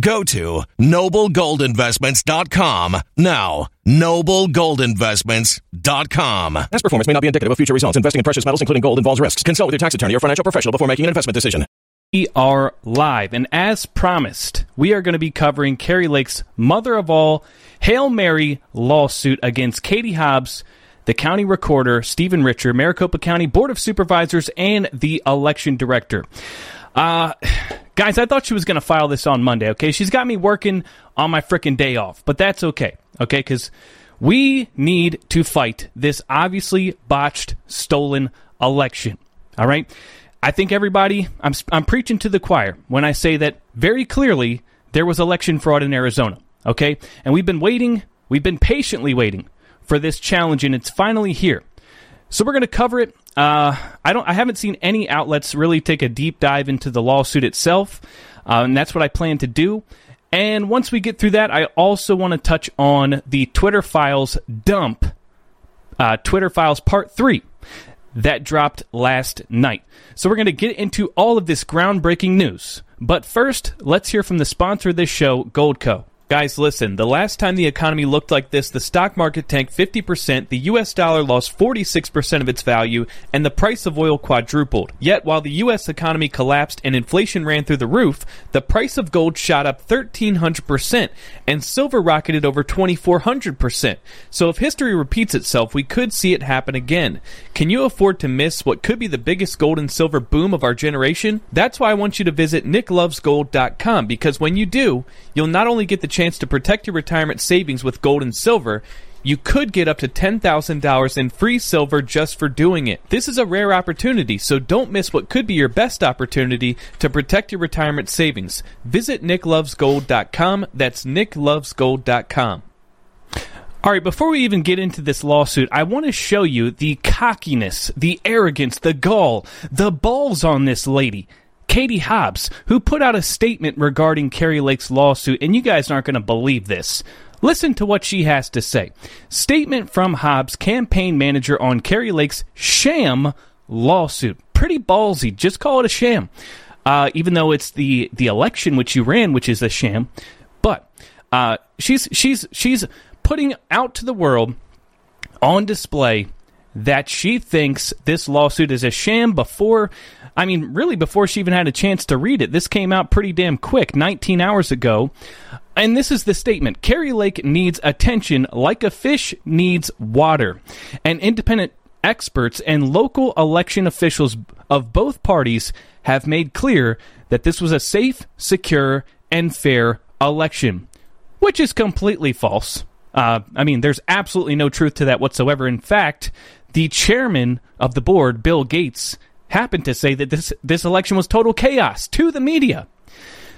Go to noblegoldinvestments.com now. Noblegoldinvestments.com. Past performance may not be indicative of future results. Investing in precious metals, including gold, involves risks. Consult with your tax attorney or financial professional before making an investment decision. We are live, and as promised, we are going to be covering Kari Lake's mother of all Hail Mary lawsuit against Katie Hobbs, the county recorder, Stephen Richer, Maricopa County Board of Supervisors, and the election director. Uh, guys, I thought she was going to file this on Monday, okay? She's got me working on my freaking day off, but that's okay, okay? Because we need to fight this obviously botched, stolen election, all right? I think everybody, I'm, I'm preaching to the choir when I say that very clearly there was election fraud in Arizona, okay? And we've been waiting, we've been patiently waiting for this challenge, and it's finally here. So we're going to cover it. Uh, I don't. I haven't seen any outlets really take a deep dive into the lawsuit itself, uh, and that's what I plan to do. And once we get through that, I also want to touch on the Twitter files dump, uh, Twitter files part three. that dropped last night. So we're going to get into all of this groundbreaking news. But first, let's hear from the sponsor of this show, Goldco. Guys, listen, the last time the economy looked like this, the stock market tanked 50%, the US dollar lost 46% of its value, and the price of oil quadrupled. Yet, while the US economy collapsed and inflation ran through the roof, the price of gold shot up 1300%, and silver rocketed over 2400%. So if history repeats itself, we could see it happen again. Can you afford to miss what could be the biggest gold and silver boom of our generation? That's why I want you to visit nicklovesgold.com, because when you do, you'll not only get the chance to protect your retirement savings with gold and silver, you could get up to $10,000 in free silver just for doing it. This is a rare opportunity, so don't miss what could be your best opportunity to protect your retirement savings. Visit nicklovesgold.com. That's nicklovesgold.com. All right, before we even get into this lawsuit, I want to show you the cockiness, the arrogance, the gall, the balls on this lady. Katie Hobbs, who put out a statement regarding Kari Lake's lawsuit, and you guys aren't going to believe this. Listen to what she has to say. Statement from Hobbs, campaign manager on Kari Lake's sham lawsuit. Pretty ballsy. Just call it a sham. Uh, even though it's the, the election which you ran, which is a sham. But uh, she's she's she's putting out to the world on display that she thinks this lawsuit is a sham before I mean, really, before she even had a chance to read it. This came out pretty damn quick, 19 hours ago. And this is the statement Kari Lake needs attention like a fish needs water. And independent experts and local election officials of both parties have made clear that this was a safe, secure, and fair election, which is completely false. Uh, I mean, there's absolutely no truth to that whatsoever. In fact, the chairman of the board, Bill Gates, happened to say that this this election was total chaos to the media.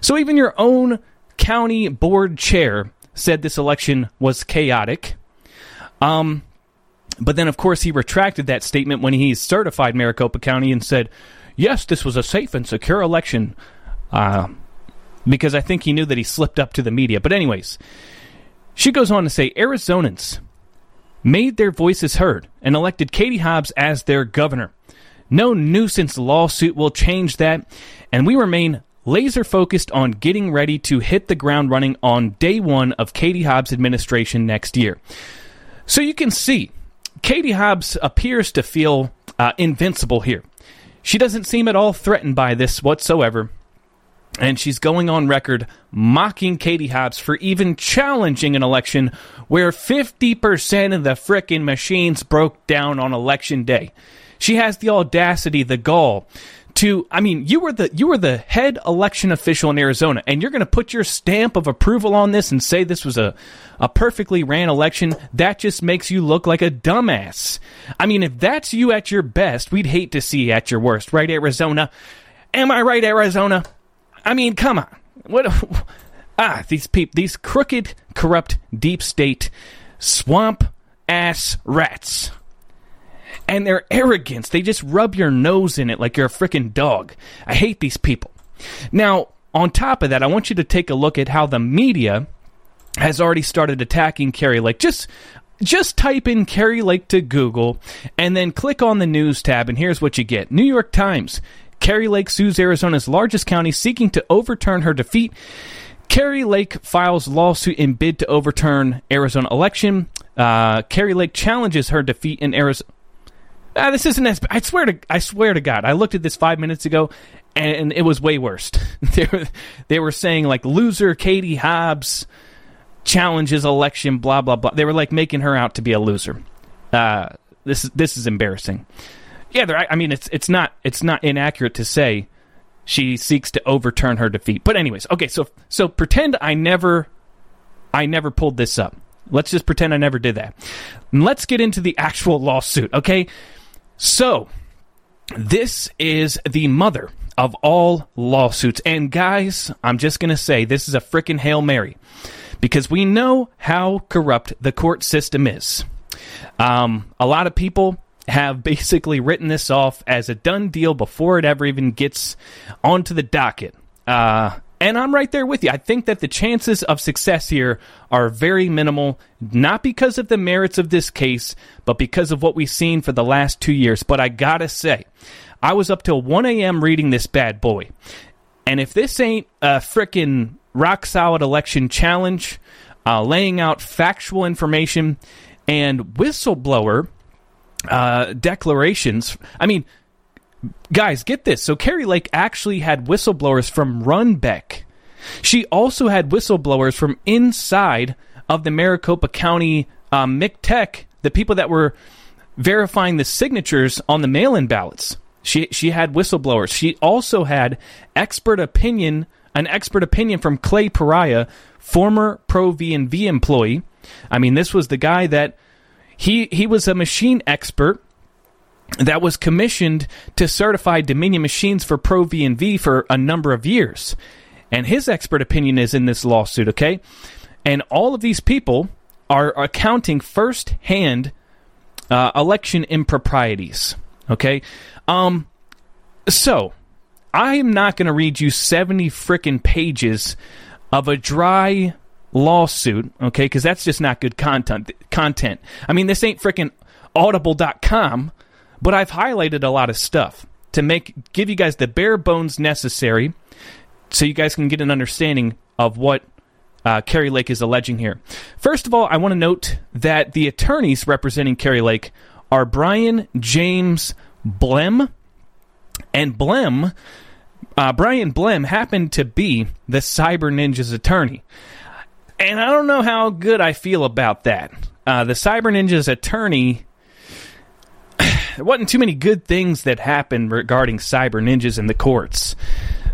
So even your own county board chair said this election was chaotic. Um, but then, of course, he retracted that statement when he certified Maricopa County and said, "Yes, this was a safe and secure election." Uh, because I think he knew that he slipped up to the media. But anyways, she goes on to say Arizonans made their voices heard and elected Katie Hobbs as their governor. No nuisance lawsuit will change that, and we remain laser focused on getting ready to hit the ground running on day one of Katie Hobbs' administration next year. So you can see, Katie Hobbs appears to feel uh, invincible here. She doesn't seem at all threatened by this whatsoever. And she's going on record mocking Katie Hobbs for even challenging an election where 50% of the frickin' machines broke down on election day. She has the audacity, the gall to I mean, you were the you were the head election official in Arizona and you're going to put your stamp of approval on this and say this was a a perfectly ran election. That just makes you look like a dumbass. I mean, if that's you at your best, we'd hate to see you at your worst, right Arizona? Am I right Arizona? I mean, come on. What ah, these people, these crooked, corrupt deep state swamp ass rats and their arrogance. They just rub your nose in it like you're a freaking dog. I hate these people. Now, on top of that, I want you to take a look at how the media has already started attacking Kari Lake. Just just type in Kari Lake to Google and then click on the news tab, and here's what you get New York Times. Kari Lake sues Arizona's largest county seeking to overturn her defeat. Kari Lake files lawsuit in bid to overturn Arizona election. Uh, Kari Lake challenges her defeat in Arizona. Ah, this isn't as. I swear to. I swear to God, I looked at this five minutes ago, and it was way worse. they were they were saying like loser Katie Hobbs challenges election, blah blah blah. They were like making her out to be a loser. Uh, this is this is embarrassing. Yeah, I mean it's it's not it's not inaccurate to say she seeks to overturn her defeat. But anyways, okay, so so pretend I never I never pulled this up. Let's just pretend I never did that. Let's get into the actual lawsuit, okay? So, this is the mother of all lawsuits. And guys, I'm just going to say this is a freaking Hail Mary because we know how corrupt the court system is. Um, a lot of people have basically written this off as a done deal before it ever even gets onto the docket. Uh, And I'm right there with you. I think that the chances of success here are very minimal, not because of the merits of this case, but because of what we've seen for the last two years. But I gotta say, I was up till 1 a.m. reading this bad boy. And if this ain't a frickin' rock solid election challenge, uh, laying out factual information and whistleblower uh, declarations, I mean, guys, get this. So Kari Lake actually had whistleblowers from Runbeck. She also had whistleblowers from inside of the Maricopa County um, MCTEC, the people that were verifying the signatures on the mail-in ballots. She she had whistleblowers. She also had expert opinion, an expert opinion from Clay Pariah, former Pro V&V employee. I mean, this was the guy that he he was a machine expert that was commissioned to certify Dominion machines for Pro V&V for a number of years. And his expert opinion is in this lawsuit, okay? And all of these people are accounting firsthand uh, election improprieties, okay? Um, so, I am not going to read you 70 frickin' pages of a dry lawsuit, okay? Because that's just not good content. Content. I mean, this ain't frickin' audible.com but I've highlighted a lot of stuff to make give you guys the bare bones necessary so you guys can get an understanding of what uh, Kari Lake is alleging here. First of all, I want to note that the attorneys representing Kari Lake are Brian James Blehm, and Blehm, uh, Brian Blehm happened to be the Cyber Ninja's attorney. And I don't know how good I feel about that. Uh, the Cyber Ninja's attorney there wasn't too many good things that happened regarding cyber ninjas in the courts.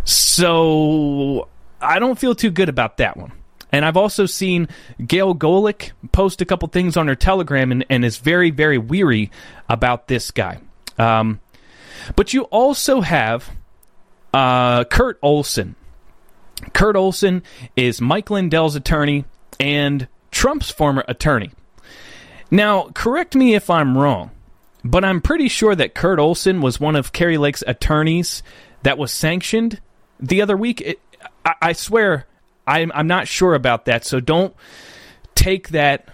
So I don't feel too good about that one. And I've also seen Gail Golec post a couple things on her Telegram and, and is very, very weary about this guy. Um, but you also have uh, Kurt Olsen. Kurt Olsen is Mike Lindell's attorney and Trump's former attorney. Now, correct me if I'm wrong, but I'm pretty sure that Kurt Olsen was one of Kari Lake's attorneys that was sanctioned the other week. It, I, I, swear, I'm, I'm not sure about that, so don't take that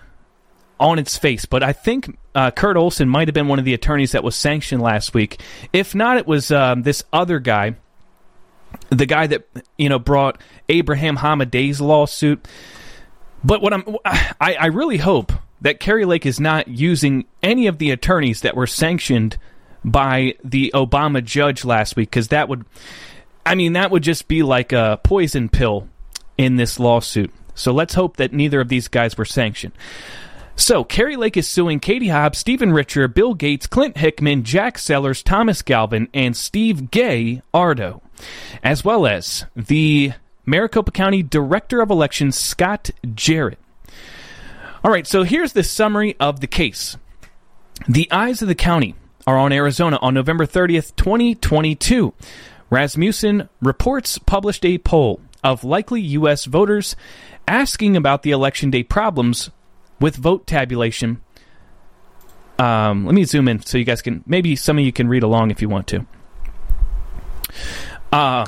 on its face. But I think uh, Kurt Olsen might have been one of the attorneys that was sanctioned last week. If not, it was um, this other guy, the guy that you know brought Abraham Hamadeh's lawsuit. But what I'm, I, I really hope that Kari Lake is not using any of the attorneys that were sanctioned by the Obama judge last week because that would, I mean, that would just be like a poison pill in this lawsuit. So let's hope that neither of these guys were sanctioned. So, Kari Lake is suing Katie Hobbs, Stephen Richer, Bill Gates, Clint Hickman, Jack Sellers, Thomas Galvin, and Steve Gay Ardo, as well as the Maricopa County Director of Elections, Scott Jarrett. All right, so here's the summary of the case. The eyes of the county are on Arizona on November 30th, 2022. Rasmussen Reports published a poll of likely U.S. voters asking about the election day problems with vote tabulation. Um, let me zoom in so you guys can, maybe some of you can read along if you want to. Uh,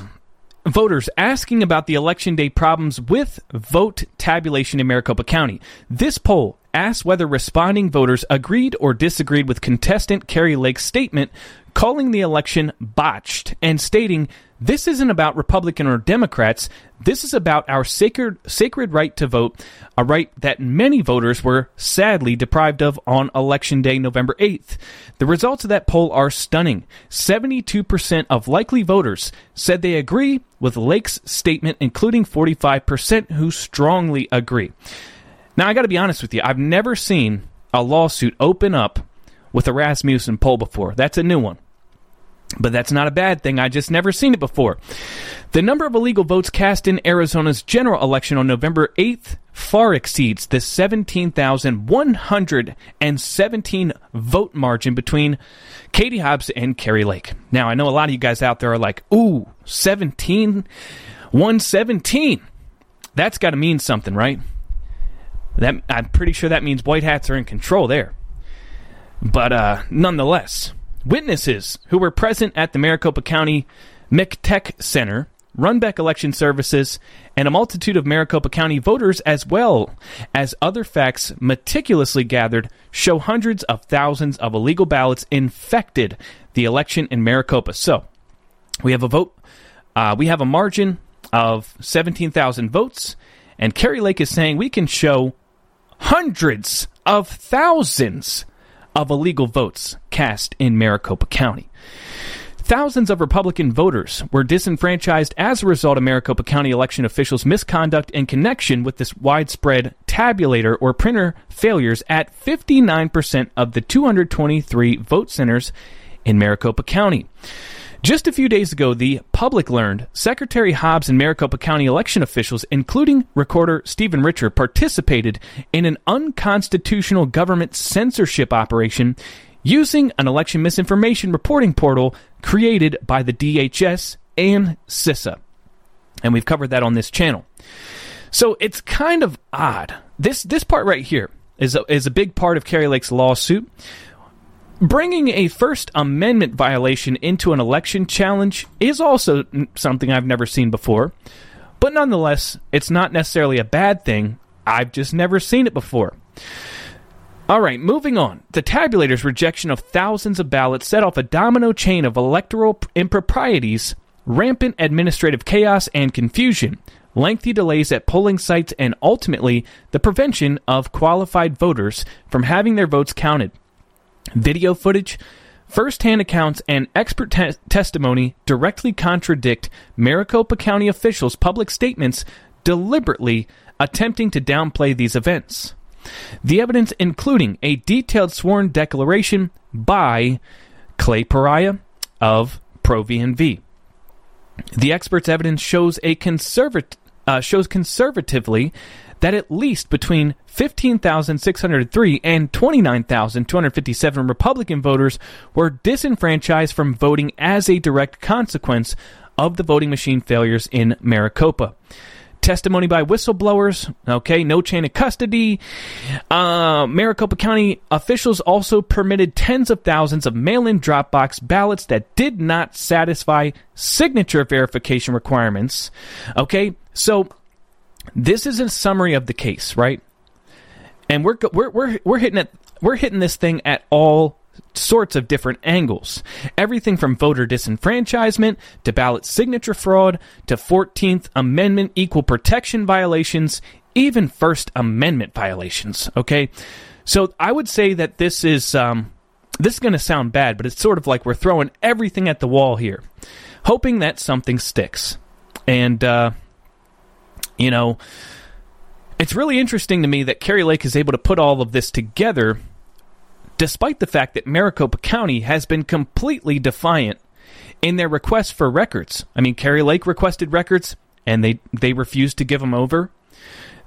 voters asking about the election day problems with vote tabulation in Maricopa County. This poll asked whether responding voters agreed or disagreed with contestant Kari Lake's statement calling the election botched and stating this isn't about Republican or Democrats. This is about our sacred sacred right to vote, a right that many voters were sadly deprived of on election day November 8th. The results of that poll are stunning. 72% of likely voters said they agree with Lake's statement, including 45% who strongly agree. Now, I got to be honest with you, I've never seen a lawsuit open up with a Rasmussen poll before. That's a new one. But that's not a bad thing. I just never seen it before. The number of illegal votes cast in Arizona's general election on November 8th far exceeds the 17,117 vote margin between Katie Hobbs and Kari Lake. Now, I know a lot of you guys out there are like, ooh, 17, 117. That's got to mean something, right? That I'm pretty sure that means white hats are in control there. But uh, nonetheless, Witnesses who were present at the Maricopa County MCTEC Center Runbeck Election Services, and a multitude of Maricopa County voters, as well as other facts meticulously gathered, show hundreds of thousands of illegal ballots infected the election in Maricopa. So, we have a vote. Uh, we have a margin of 17,000 votes, and Kari Lake is saying we can show hundreds of thousands of illegal votes cast in Maricopa County. Thousands of Republican voters were disenfranchised as a result of Maricopa County election officials' misconduct in connection with this widespread tabulator or printer failures at 59% of the 223 vote centers in Maricopa County. Just a few days ago, the public learned Secretary Hobbs and Maricopa County election officials, including Recorder Stephen Richer, participated in an unconstitutional government censorship operation using an election misinformation reporting portal created by the DHS and CISA. And we've covered that on this channel. So it's kind of odd. This this part right here is a, is a big part of Kari Lake's lawsuit Bringing a First Amendment violation into an election challenge is also something I've never seen before. But nonetheless, it's not necessarily a bad thing. I've just never seen it before. All right, moving on. The tabulator's rejection of thousands of ballots set off a domino chain of electoral improprieties, rampant administrative chaos and confusion, lengthy delays at polling sites, and ultimately the prevention of qualified voters from having their votes counted. Video footage, first-hand accounts, and expert te- testimony directly contradict Maricopa County officials' public statements deliberately attempting to downplay these events. The evidence including a detailed sworn declaration by Clay Pariah of ProVNV. The expert's evidence shows a conservat- uh, shows conservatively that at least between 15,603 and 29,257 Republican voters were disenfranchised from voting as a direct consequence of the voting machine failures in Maricopa. Testimony by whistleblowers, okay, no chain of custody. Uh, Maricopa County officials also permitted tens of thousands of mail in Dropbox ballots that did not satisfy signature verification requirements. Okay, so this is a summary of the case, right? And we're we're we're we're hitting it. We're hitting this thing at all sorts of different angles. Everything from voter disenfranchisement to ballot signature fraud to 14th Amendment equal protection violations, even First Amendment violations. Okay, so I would say that this is um, this is going to sound bad, but it's sort of like we're throwing everything at the wall here, hoping that something sticks. And uh, you know, it's really interesting to me that Kari Lake is able to put all of this together despite the fact that Maricopa County has been completely defiant in their request for records. I mean, Kari Lake requested records and they, they refused to give them over.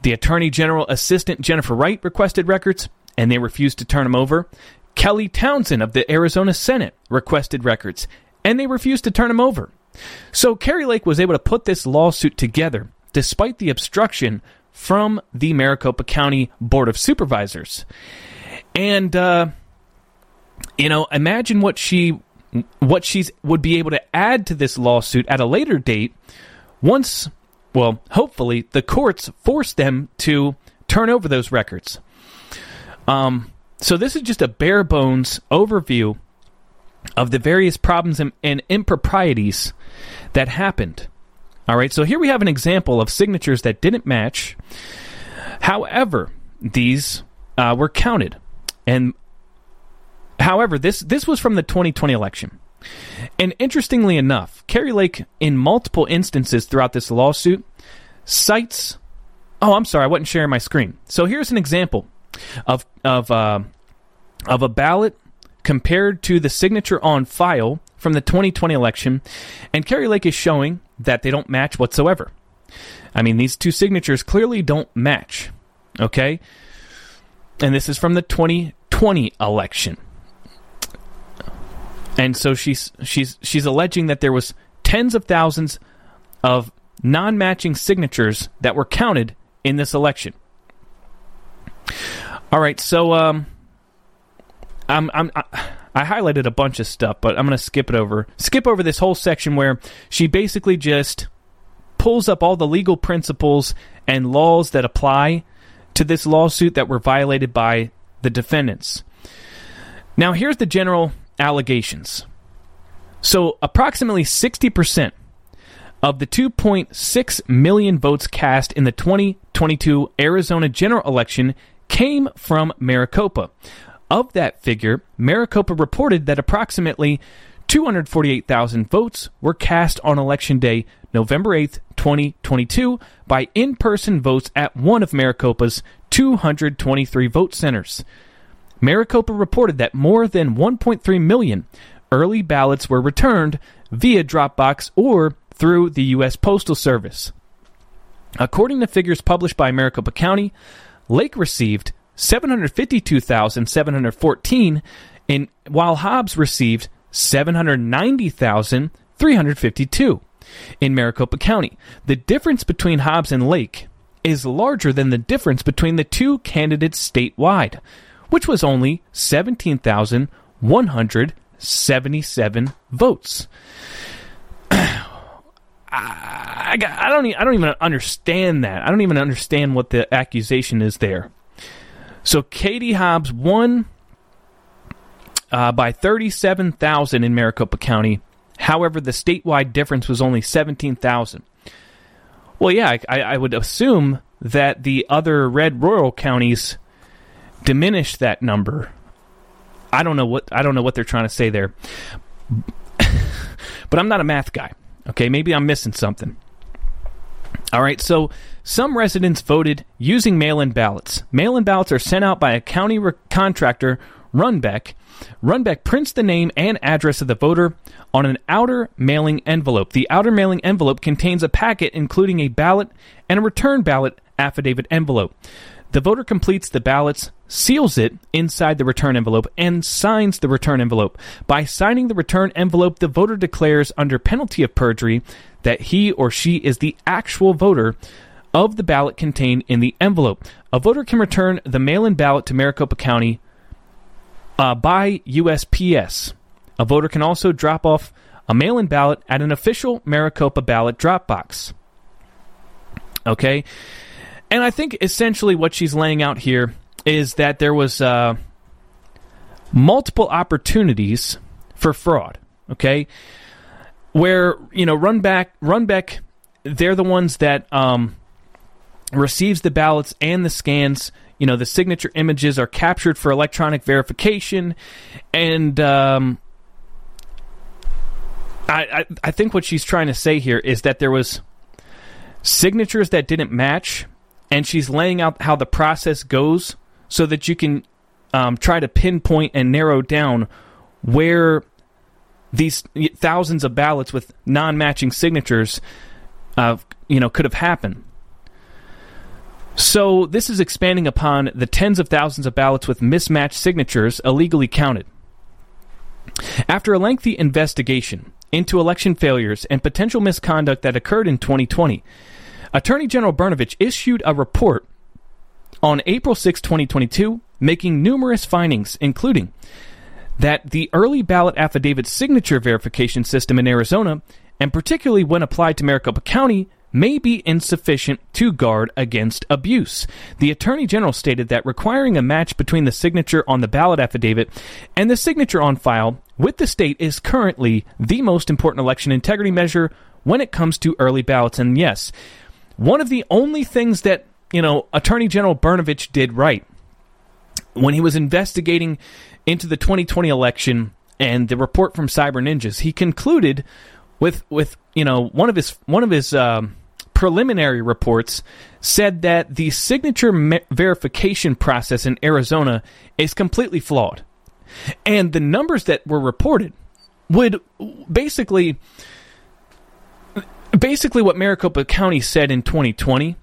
The Attorney General Assistant Jennifer Wright requested records and they refused to turn them over. Kelly Townsend of the Arizona Senate requested records and they refused to turn them over. So Kari Lake was able to put this lawsuit together despite the obstruction from the Maricopa County Board of Supervisors. And uh, you know, imagine what she what she's would be able to add to this lawsuit at a later date once well, hopefully the courts force them to turn over those records. Um, so this is just a bare bones overview of the various problems and, and improprieties that happened all right, so here we have an example of signatures that didn't match. However, these uh, were counted, and however, this this was from the 2020 election. And interestingly enough, Kari Lake, in multiple instances throughout this lawsuit, cites. Oh, I'm sorry, I wasn't sharing my screen. So here's an example of of uh, of a ballot compared to the signature on file from the 2020 election, and Kari Lake is showing that they don't match whatsoever. I mean, these two signatures clearly don't match. Okay? And this is from the 2020 election. And so she's she's she's alleging that there was tens of thousands of non-matching signatures that were counted in this election. All right, so um I'm I'm I, I highlighted a bunch of stuff, but I'm going to skip it over. Skip over this whole section where she basically just pulls up all the legal principles and laws that apply to this lawsuit that were violated by the defendants. Now, here's the general allegations. So, approximately 60% of the 2.6 million votes cast in the 2022 Arizona general election came from Maricopa. Of that figure, Maricopa reported that approximately 248,000 votes were cast on election day, November 8th, 2022, by in person votes at one of Maricopa's 223 vote centers. Maricopa reported that more than 1.3 million early ballots were returned via Dropbox or through the U.S. Postal Service. According to figures published by Maricopa County, Lake received 752,714, in, while Hobbs received 790,352 in Maricopa County. The difference between Hobbs and Lake is larger than the difference between the two candidates statewide, which was only 17,177 votes. I, I, don't. I don't even understand that. I don't even understand what the accusation is there. So Katie Hobbs won uh, by thirty-seven thousand in Maricopa County. However, the statewide difference was only seventeen thousand. Well, yeah, I, I would assume that the other red rural counties diminished that number. I don't know what I don't know what they're trying to say there. but I'm not a math guy. Okay, maybe I'm missing something. All right, so some residents voted using mail in ballots. Mail in ballots are sent out by a county re- contractor, Runbeck. Runbeck prints the name and address of the voter on an outer mailing envelope. The outer mailing envelope contains a packet including a ballot and a return ballot affidavit envelope. The voter completes the ballots, seals it inside the return envelope, and signs the return envelope. By signing the return envelope, the voter declares under penalty of perjury that he or she is the actual voter of the ballot contained in the envelope. A voter can return the mail in ballot to Maricopa County uh, by USPS. A voter can also drop off a mail in ballot at an official Maricopa ballot drop box. Okay? And I think essentially what she's laying out here is that there was uh, multiple opportunities for fraud. Okay? where you know run back Runbeck they're the ones that um, receives the ballots and the scans you know the signature images are captured for electronic verification and um, I, I, I think what she's trying to say here is that there was signatures that didn't match and she's laying out how the process goes so that you can um, try to pinpoint and narrow down where these thousands of ballots with non-matching signatures, uh, you know, could have happened. So this is expanding upon the tens of thousands of ballots with mismatched signatures illegally counted. After a lengthy investigation into election failures and potential misconduct that occurred in 2020, Attorney General Brnovich issued a report on April 6, 2022, making numerous findings, including that the early ballot affidavit signature verification system in Arizona, and particularly when applied to Maricopa County, may be insufficient to guard against abuse. The Attorney General stated that requiring a match between the signature on the ballot affidavit and the signature on file with the state is currently the most important election integrity measure when it comes to early ballots. And yes, one of the only things that, you know, Attorney General Brnovich did right when he was investigating into the 2020 election and the report from Cyber Ninjas, he concluded with with you know one of his one of his um, preliminary reports said that the signature me- verification process in Arizona is completely flawed, and the numbers that were reported would basically basically what Maricopa County said in 2020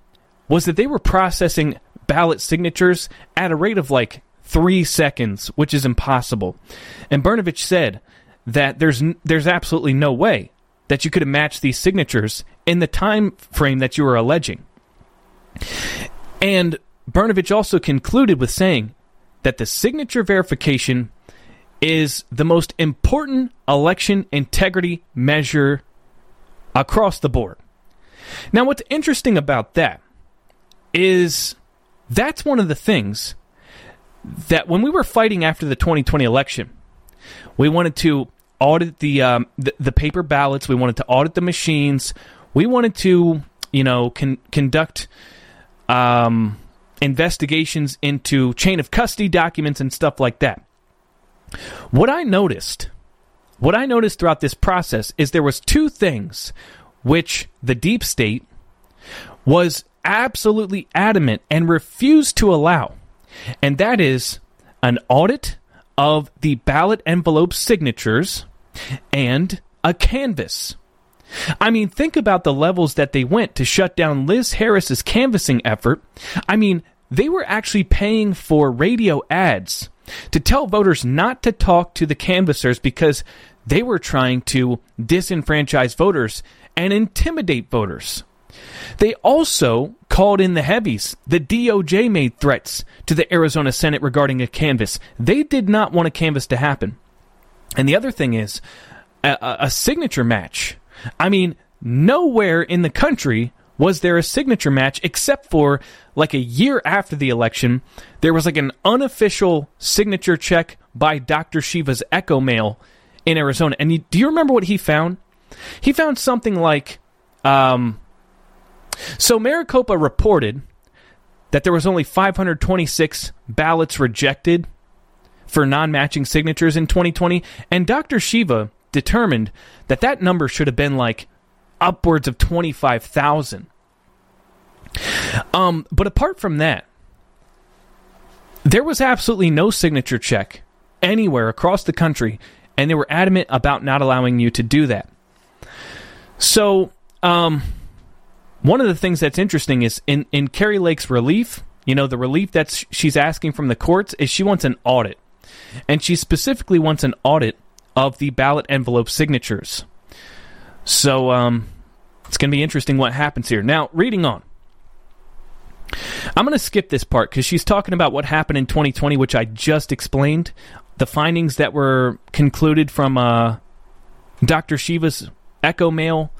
was that they were processing ballot signatures at a rate of like three seconds, which is impossible. And Brnovich said that there's there's absolutely no way that you could have matched these signatures in the time frame that you were alleging. And Brnovich also concluded with saying that the signature verification is the most important election integrity measure across the board. Now, what's interesting about that is that's one of the things that when we were fighting after the 2020 election, we wanted to audit the, um, the, the paper ballots. We wanted to audit the machines. We wanted to, you know, con- conduct um, investigations into chain of custody documents and stuff like that. What I noticed, what I noticed throughout this process is there was two things which the deep state was absolutely adamant and refused to allow. And that is an audit of the ballot envelope signatures and a canvas. I mean, think about the levels that they went to shut down Liz Harris's canvassing effort. I mean, they were actually paying for radio ads to tell voters not to talk to the canvassers because they were trying to disenfranchise voters and intimidate voters. They also called in the heavies. The DOJ made threats to the Arizona Senate regarding a canvass. They did not want a canvass to happen. And the other thing is a, a signature match. I mean, nowhere in the country was there a signature match except for like a year after the election there was like an unofficial signature check by dr shiva's EchoMail in arizona and do you remember what he found he found something like um, so maricopa reported that there was only 526 ballots rejected for non-matching signatures in 2020 and dr shiva determined that that number should have been like upwards of 25,000. Um, but apart from that, there was absolutely no signature check anywhere across the country, and they were adamant about not allowing you to do that. So, um, one of the things that's interesting is in, in Kari Lake's relief, you know, the relief that she's asking from the courts is she wants an audit. And she specifically wants an audit of the ballot envelope signatures. So um, it's going to be interesting what happens here. Now, reading on. I'm going to skip this part because she's talking about what happened in 2020, which I just explained. The findings that were concluded from uh, Dr. Shiva's EchoMail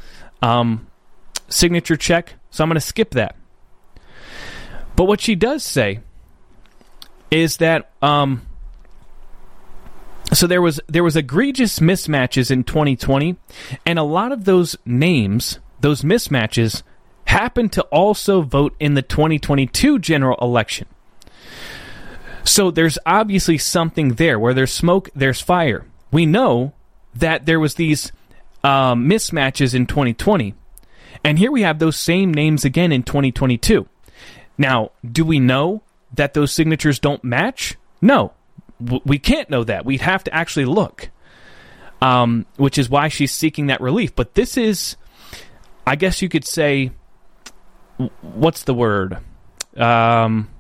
um, signature check. So I'm going to skip that. But what she does say is that um, so there was there was egregious mismatches in 2020 and a lot of those names those mismatches happened to also vote in the 2022 general election so there's obviously something there where there's smoke there's fire we know that there was these um, mismatches in 2020 and here we have those same names again in 2022 now do we know that those signatures don't match no we can't know that. We'd have to actually look, um, which is why she's seeking that relief. But this is, I guess you could say, what's the word? Um,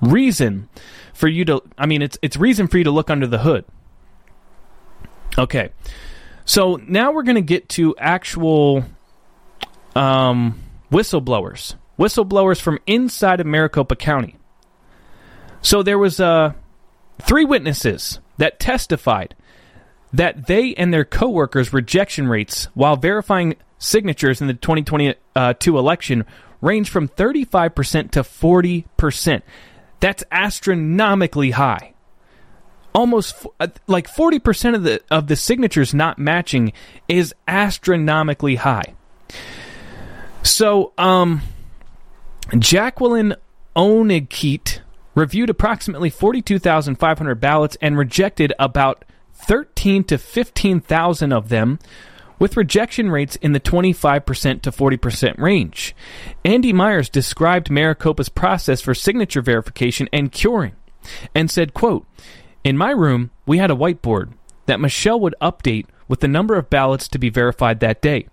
reason for you to. I mean, it's it's reason for you to look under the hood. Okay, so now we're going to get to actual um, whistleblowers, whistleblowers from inside of Maricopa County. So there was a Three witnesses that testified that they and their coworkers' rejection rates while verifying signatures in the 2022 election range from 35% to 40%. That's astronomically high. Almost uh, like 40% of the of the signatures not matching is astronomically high. So, um Jacqueline Onigkeet reviewed approximately 42,500 ballots and rejected about 13 to 15,000 of them with rejection rates in the 25% to 40% range. Andy Myers described Maricopa's process for signature verification and curing and said, quote, "In my room, we had a whiteboard that Michelle would update with the number of ballots to be verified that day.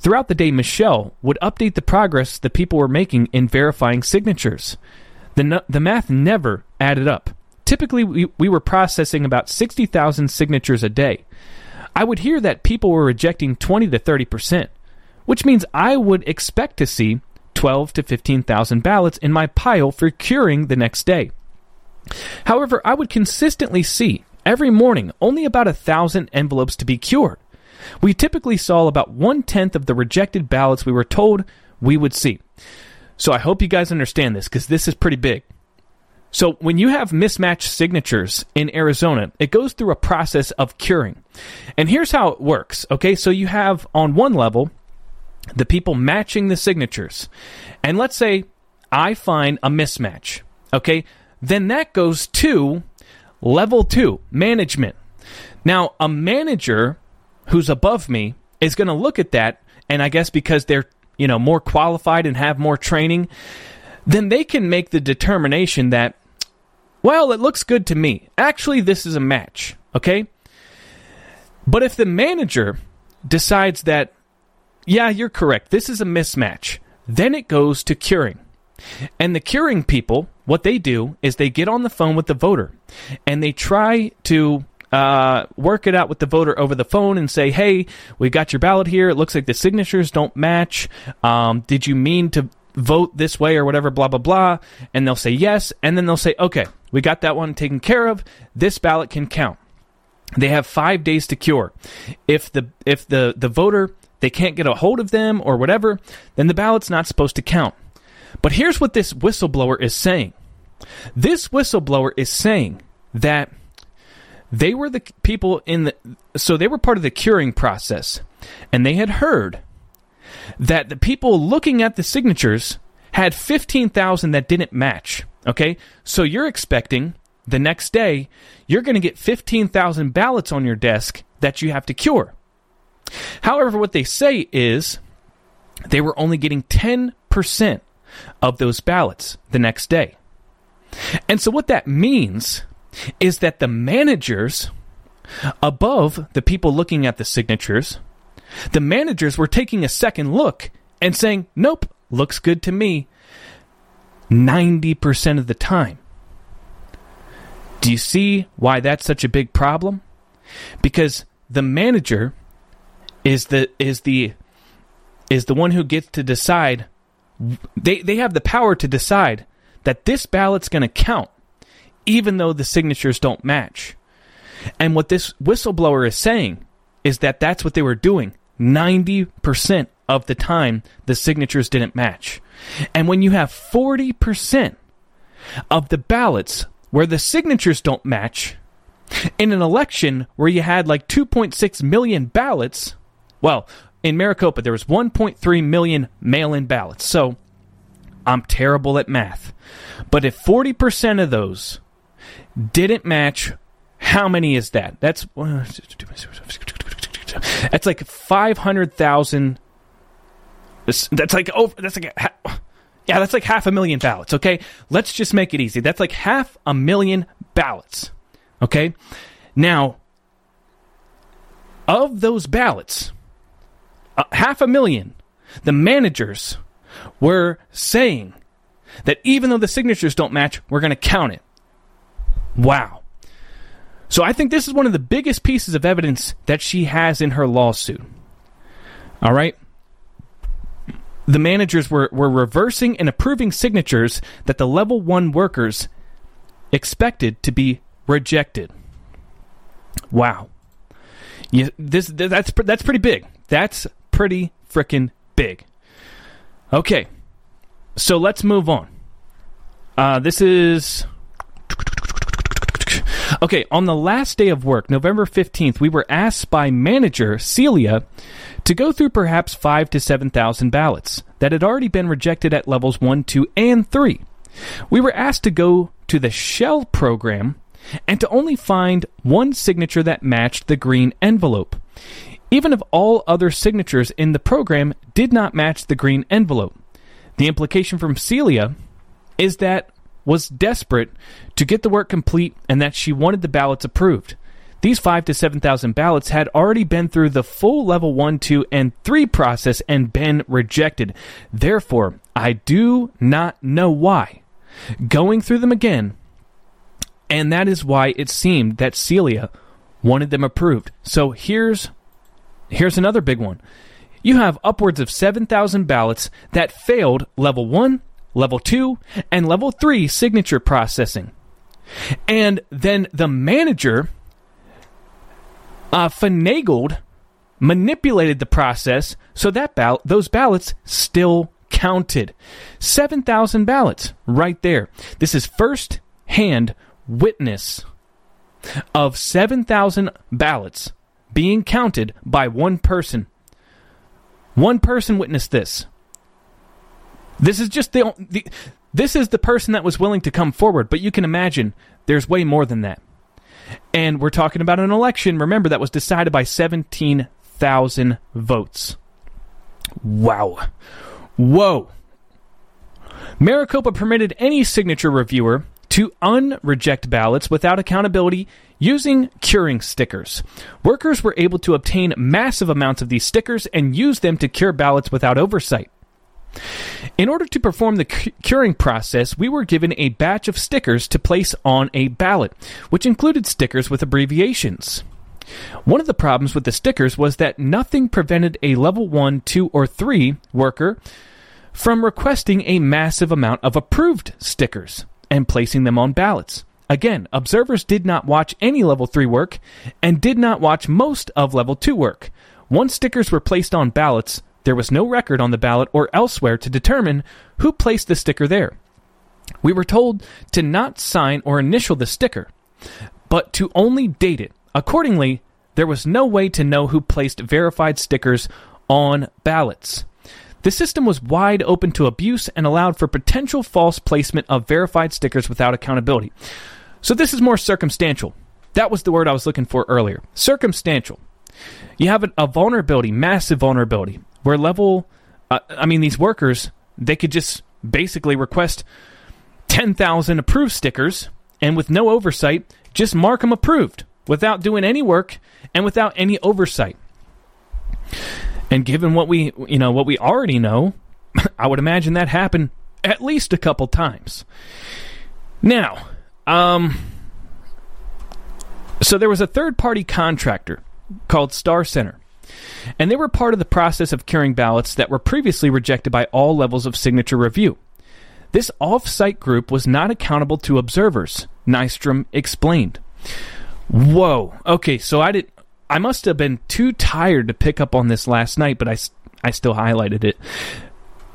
Throughout the day, Michelle would update the progress the people were making in verifying signatures. The, the math never added up. Typically, we, we were processing about 60,000 signatures a day. I would hear that people were rejecting 20 to 30%, which means I would expect to see 12 to 15,000 ballots in my pile for curing the next day. However, I would consistently see every morning only about a thousand envelopes to be cured. We typically saw about one tenth of the rejected ballots we were told we would see. So I hope you guys understand this because this is pretty big. So when you have mismatched signatures in Arizona, it goes through a process of curing. And here's how it works. Okay, so you have on one level the people matching the signatures. And let's say I find a mismatch. Okay, then that goes to level two, management. Now, a manager who's above me is going to look at that, and I guess because they're you know more qualified and have more training, then they can make the determination that well, it looks good to me. Actually, this is a match, okay? But if the manager decides that, yeah, you're correct, this is a mismatch, then it goes to curing. And the curing people, what they do is they get on the phone with the voter and they try to uh, work it out with the voter over the phone and say, hey, we got your ballot here. It looks like the signatures don't match. Um, did you mean to vote this way or whatever, blah, blah, blah. And they'll say yes. And then they'll say, okay, we got that one taken care of. This ballot can count. They have five days to cure. If the if the, the voter they can't get a hold of them or whatever, then the ballot's not supposed to count. But here's what this whistleblower is saying. This whistleblower is saying that they were the people in the so they were part of the curing process and they had heard that the people looking at the signatures had 15,000 that didn't match. Okay? So you're expecting the next day you're going to get 15,000 ballots on your desk that you have to cure. However, what they say is they were only getting 10% of those ballots the next day. And so what that means is that the managers above the people looking at the signatures the managers were taking a second look and saying, nope, looks good to me 90% of the time. Do you see why that's such a big problem? Because the manager is the is the is the one who gets to decide they they have the power to decide that this ballot's going to count even though the signatures don't match. And what this whistleblower is saying is that that's what they were doing. 90% of the time the signatures didn't match. And when you have 40% of the ballots where the signatures don't match, in an election where you had like 2.6 million ballots, well, in Maricopa there was 1.3 million mail in ballots. So I'm terrible at math. But if 40% of those didn't match, how many is that? That's that's like five hundred thousand. That's like oh, that's like a, yeah, that's like half a million ballots. Okay, let's just make it easy. That's like half a million ballots. Okay, now of those ballots, uh, half a million, the managers were saying that even though the signatures don't match, we're going to count it. Wow. So I think this is one of the biggest pieces of evidence that she has in her lawsuit. All right? The managers were, were reversing and approving signatures that the level one workers expected to be rejected. Wow. Yeah, this that's that's pretty big. That's pretty freaking big. Okay, so let's move on. Uh, this is Okay, on the last day of work, November 15th, we were asked by manager Celia to go through perhaps 5 to 7,000 ballots that had already been rejected at levels 1, 2, and 3. We were asked to go to the shell program and to only find one signature that matched the green envelope. Even if all other signatures in the program did not match the green envelope. The implication from Celia is that was desperate to get the work complete and that she wanted the ballots approved. These 5 to 7,000 ballots had already been through the full level 1, 2, and 3 process and been rejected. Therefore, I do not know why. Going through them again, and that is why it seemed that Celia wanted them approved. So here's here's another big one. You have upwards of 7,000 ballots that failed level 1, level 2, and level 3 signature processing. And then the manager uh, finagled, manipulated the process so that ball- those ballots still counted. 7,000 ballots right there. This is first hand witness of 7,000 ballots being counted by one person. One person witnessed this. This is just the, the this is the person that was willing to come forward, but you can imagine there's way more than that. And we're talking about an election, remember, that was decided by 17,000 votes. Wow. Whoa. Maricopa permitted any signature reviewer to unreject ballots without accountability using curing stickers. Workers were able to obtain massive amounts of these stickers and use them to cure ballots without oversight. In order to perform the curing process, we were given a batch of stickers to place on a ballot, which included stickers with abbreviations. One of the problems with the stickers was that nothing prevented a level 1, 2, or 3 worker from requesting a massive amount of approved stickers and placing them on ballots. Again, observers did not watch any level 3 work and did not watch most of level 2 work. Once stickers were placed on ballots, there was no record on the ballot or elsewhere to determine who placed the sticker there. We were told to not sign or initial the sticker, but to only date it. Accordingly, there was no way to know who placed verified stickers on ballots. The system was wide open to abuse and allowed for potential false placement of verified stickers without accountability. So this is more circumstantial. That was the word I was looking for earlier. Circumstantial. You have a, vulnerability, massive vulnerability, where level, uh, I mean, these workers, they could just basically request 10,000 approved stickers and with no oversight, just mark them approved without doing any work and without any oversight. And given what we, you know, what we already know, I would imagine that happened at least a couple times. Now, um, so there was a third party contractor called Star Center. And they were part of the process of curing ballots that were previously rejected by all levels of signature review. This off site group was not accountable to observers, Nystrom explained. Whoa. Okay, so I did I must have been too tired to pick up on this last night, but I I still highlighted it.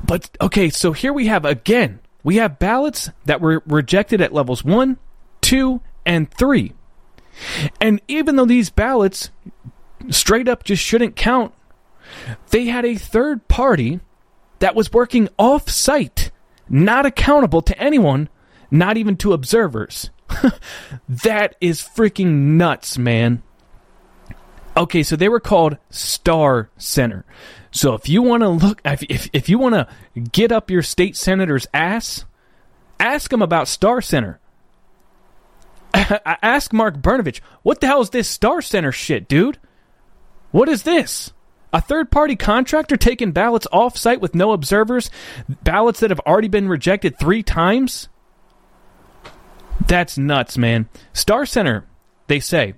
But okay, so here we have again, we have ballots that were rejected at levels 1, 2, and 3. And even though these ballots straight up just shouldn't count, they had a third party that was working off site, not accountable to anyone, not even to observers. that is freaking nuts, man. Okay, so they were called Star Center. So if you want to look, if, if if you want to get up your state senator's ass, ask him about Star Center. ask Mark Brnovich, what the hell is this Star Center shit, dude? What is this? A third party contractor taking ballots off site with no observers, ballots that have already been rejected three times? That's nuts, man. Star Center, they say,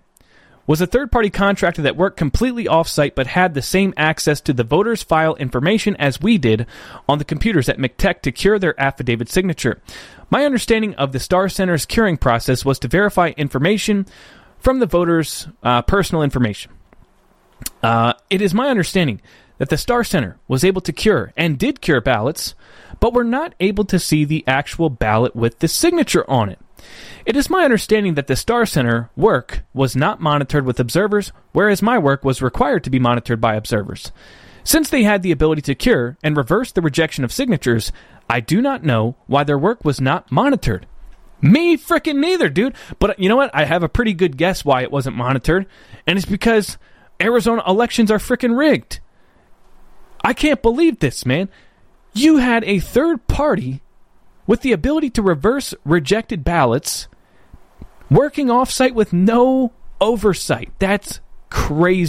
was a third party contractor that worked completely off site but had the same access to the voters' file information as we did on the computers at MCTEC to cure their affidavit signature. My understanding of the Star Center's curing process was to verify information from the voters' uh, personal information. Uh, it is my understanding that the Star Center was able to cure and did cure ballots, but were not able to see the actual ballot with the signature on it. It is my understanding that the Star Center work was not monitored with observers, whereas my work was required to be monitored by observers. Since they had the ability to cure and reverse the rejection of signatures, I do not know why their work was not monitored. Me frickin' neither, dude. But you know what? I have a pretty good guess why it wasn't monitored, and it's because Arizona elections are frickin' rigged. I can't believe this, man. You had a third party with the ability to reverse rejected ballots, working offsite with no oversight. That's crazy.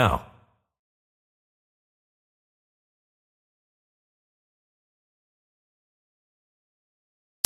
now.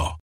now.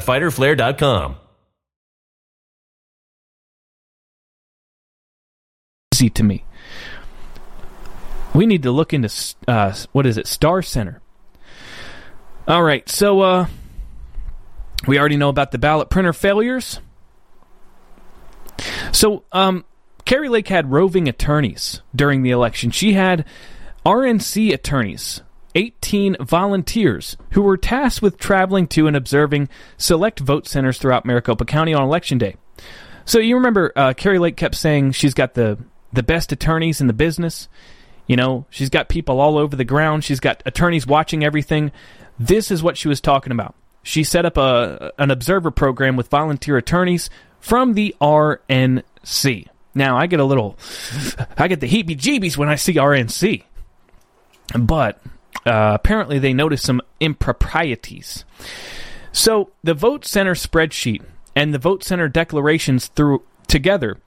www.fighterflare.com. Easy to me. We need to look into uh, what is it, Star Center. All right, so uh, we already know about the ballot printer failures. So, um, Kari Lake had roving attorneys during the election. She had RNC attorneys 18 volunteers who were tasked with traveling to and observing select vote centers throughout Maricopa County on election day. So you remember uh, Kari Lake kept saying she's got the the best attorneys in the business. You know, she's got people all over the ground. She's got attorneys watching everything. This is what she was talking about. She set up a an observer program with volunteer attorneys from the RNC. Now I get a little, I get the heebie-jeebies when I see RNC, but uh, apparently they noticed some improprieties. So the vote center spreadsheet and the vote center declarations through together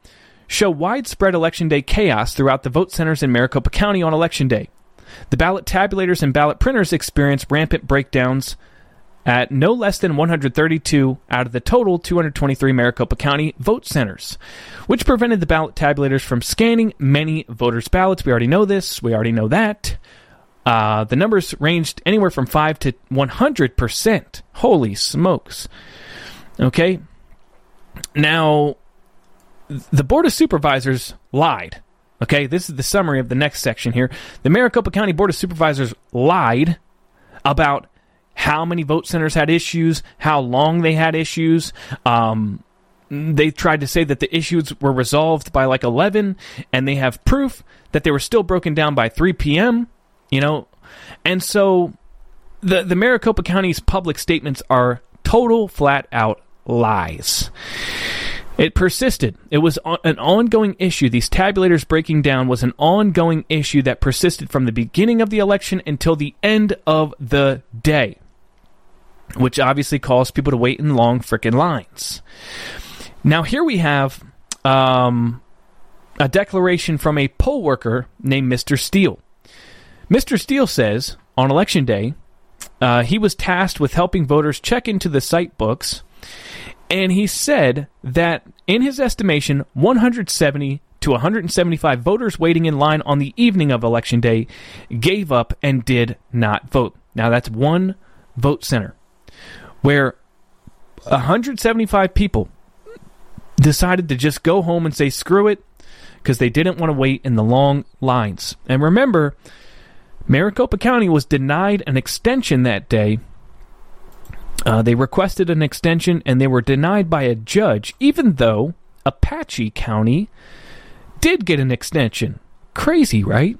show widespread election day chaos throughout the vote centers in Maricopa County on election day. The ballot tabulators and ballot printers experienced rampant breakdowns at no less than 132 out of the total 223 Maricopa County vote centers, which prevented the ballot tabulators from scanning many voters' ballots. We already know this. We already know that. Uh, the numbers ranged anywhere from 5 to 100%. Holy smokes. Okay. Now, the Board of Supervisors lied. Okay, this is the summary of the next section here. The Maricopa County Board of Supervisors lied about how many vote centers had issues, how long they had issues. Um, they tried to say that the issues were resolved by like 11, and they have proof that they were still broken down by 3 p.m you know, and so the the Maricopa County's public statements are total flat out lies. It persisted. It was an ongoing issue. These tabulators breaking down was an ongoing issue that persisted from the beginning of the election until the end of the day, which obviously caused people to wait in long freaking lines. Now, here we have um, a declaration from a poll worker named Mr. Steele. Mr. Steele says on election day, uh, he was tasked with helping voters check into the site books, and he said that in his estimation, 170 to 175 voters waiting in line on the evening of election day gave up and did not vote. Now that's one vote center where 175 people decided to just go home and say screw it because they didn't want to wait in the long lines. And remember, Maricopa County was denied an extension that day. Uh, they requested an extension and they were denied by a judge, even though Apache County did get an extension. Crazy, right?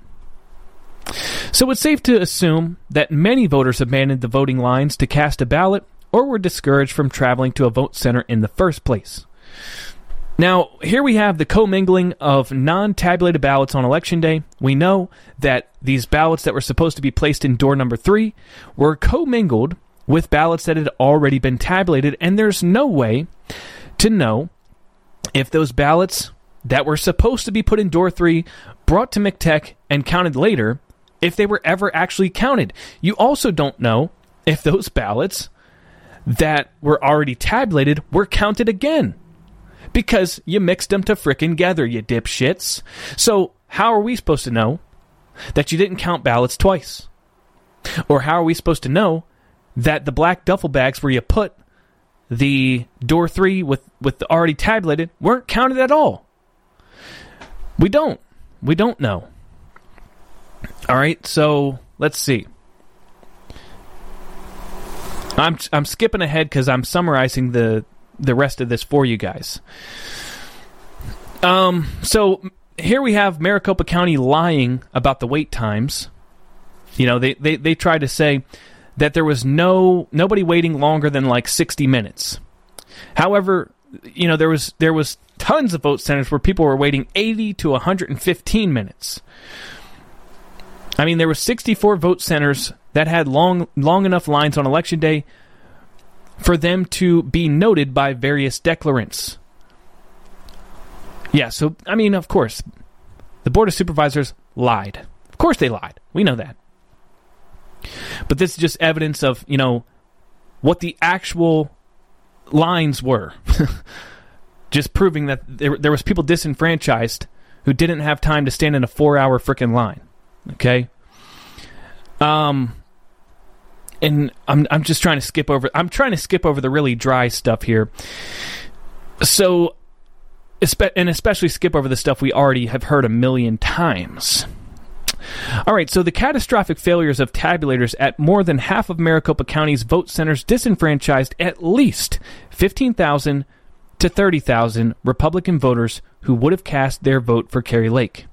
So it's safe to assume that many voters abandoned the voting lines to cast a ballot or were discouraged from traveling to a vote center in the first place. Now, here we have the commingling of non tabulated ballots on election day. We know that these ballots that were supposed to be placed in door number three were commingled with ballots that had already been tabulated, and there's no way to know if those ballots that were supposed to be put in door three, brought to MCTEC, and counted later, if they were ever actually counted. You also don't know if those ballots that were already tabulated were counted again because you mixed them to frickin' gather, you dipshits. So, how are we supposed to know that you didn't count ballots twice? Or how are we supposed to know that the black duffel bags where you put the door three with, with the already tabulated weren't counted at all? We don't. We don't know. All right, so let's see. I'm I'm skipping ahead because I'm summarizing the the rest of this for you guys. Um, so here we have Maricopa County lying about the wait times. You know, they, they, they tried to say that there was no nobody waiting longer than like 60 minutes. However, you know, there was there was tons of vote centers where people were waiting 80 to 115 minutes. I mean, there were 64 vote centers that had long long enough lines on election day for them to be noted by various declarants. Yeah, so, I mean, of course, the Board of Supervisors lied. Of course they lied. We know that. But this is just evidence of, you know, what the actual lines were. just proving that there, there was people disenfranchised who didn't have time to stand in a four hour freaking line. Okay? Um, and I'm I'm just trying to skip over I'm trying to skip over the really dry stuff here. So and especially skip over the stuff we already have heard a million times. All right, so the catastrophic failures of tabulators at more than half of Maricopa County's vote centers disenfranchised at least 15,000 to 30,000 Republican voters who would have cast their vote for Kari Lake.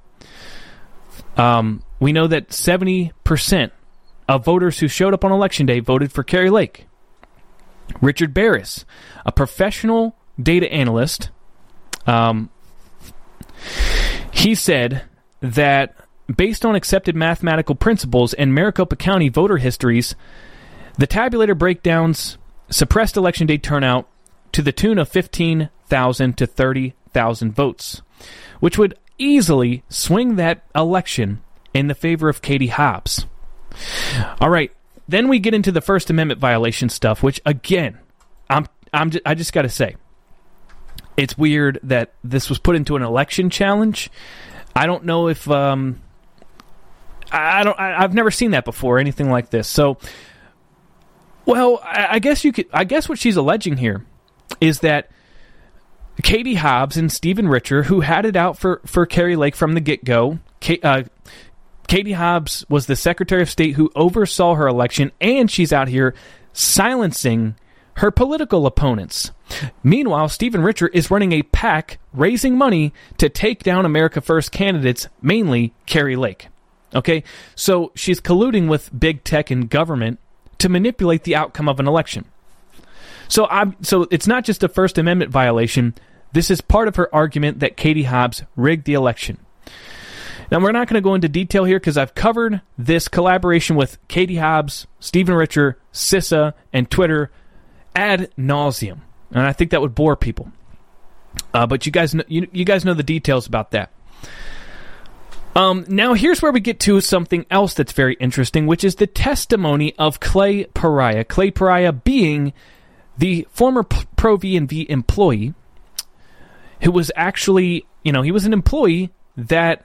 Um, we know that 70% of voters who showed up on election day voted for Kari Lake. Richard Baris, a professional data analyst, um, he said that based on accepted mathematical principles and Maricopa County voter histories, the tabulator breakdowns suppressed election day turnout to the tune of 15,000 to 30,000 votes, which would easily swing that election in the favor of Katie Hobbs. All right. Then we get into the First Amendment violation stuff, which again, I'm I'm just, I just got to say, it's weird that this was put into an election challenge. I don't know if um, I don't. I, have never seen that before, anything like this. So, well, I, I guess you could. I guess what she's alleging here is that Katie Hobbs and Stephen Richer, who had it out for for Kari Lake from the get go, uh, Katie Hobbs was the Secretary of State who oversaw her election, and she's out here silencing her political opponents. Meanwhile, Stephen Richer is running a PAC raising money to take down America First candidates, mainly Kari Lake. Okay, so she's colluding with big tech and government to manipulate the outcome of an election. So I'm so it's not just a First Amendment violation. This is part of her argument that Katie Hobbs rigged the election. Now, we're not going to go into detail here because I've covered this collaboration with Katie Hobbs, Stephen Richer, CISA, and Twitter ad nauseum, and I think that would bore people. Uh, but you guys, know, you, you guys know the details about that. Um, now, here's where we get to something else that's very interesting, which is the testimony of Clay Parikh. Clay Parikh being the former Pro V&V employee who was actually, you know, he was an employee that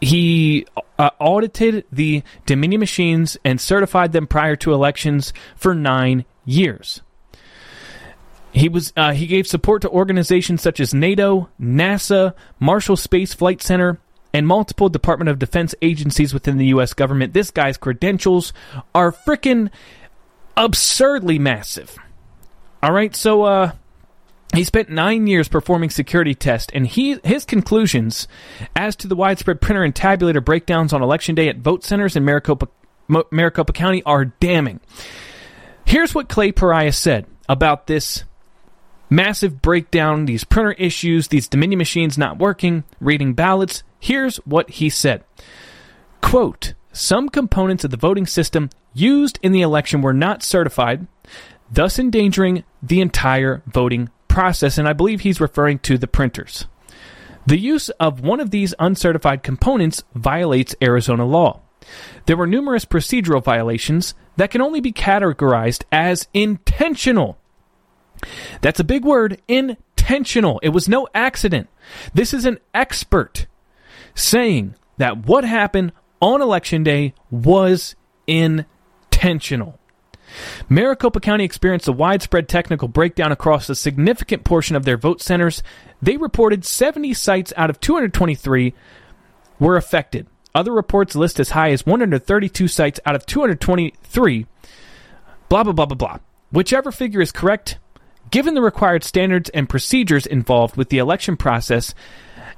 he uh, audited the Dominion machines and certified them prior to elections for nine years. He was uh, he gave support to organizations such as NATO, NASA, Marshall Space Flight Center, and multiple Department of Defense agencies within the U.S. government. This guy's credentials are freaking absurdly massive. All right, so uh, he spent nine years performing security tests, and he his conclusions as to the widespread printer and tabulator breakdowns on election day at vote centers in Maricopa, Maricopa County are damning. Here's what Clay Parikh said about this massive breakdown, these printer issues, these Dominion machines not working, reading ballots. Here's what he said. Quote, some components of the voting system used in the election were not certified, thus endangering the entire voting process, and I believe he's referring to the printers. The use of one of these uncertified components violates Arizona law. There were numerous procedural violations that can only be categorized as intentional. That's a big word, intentional. It was no accident. This is an expert saying that what happened on election day was intentional. Maricopa County experienced a widespread technical breakdown across a significant portion of their vote centers. They reported 70 sites out of 223 were affected. Other reports list as high as 132 sites out of 223. Blah, blah, blah, blah, blah. Whichever figure is correct, given the required standards and procedures involved with the election process,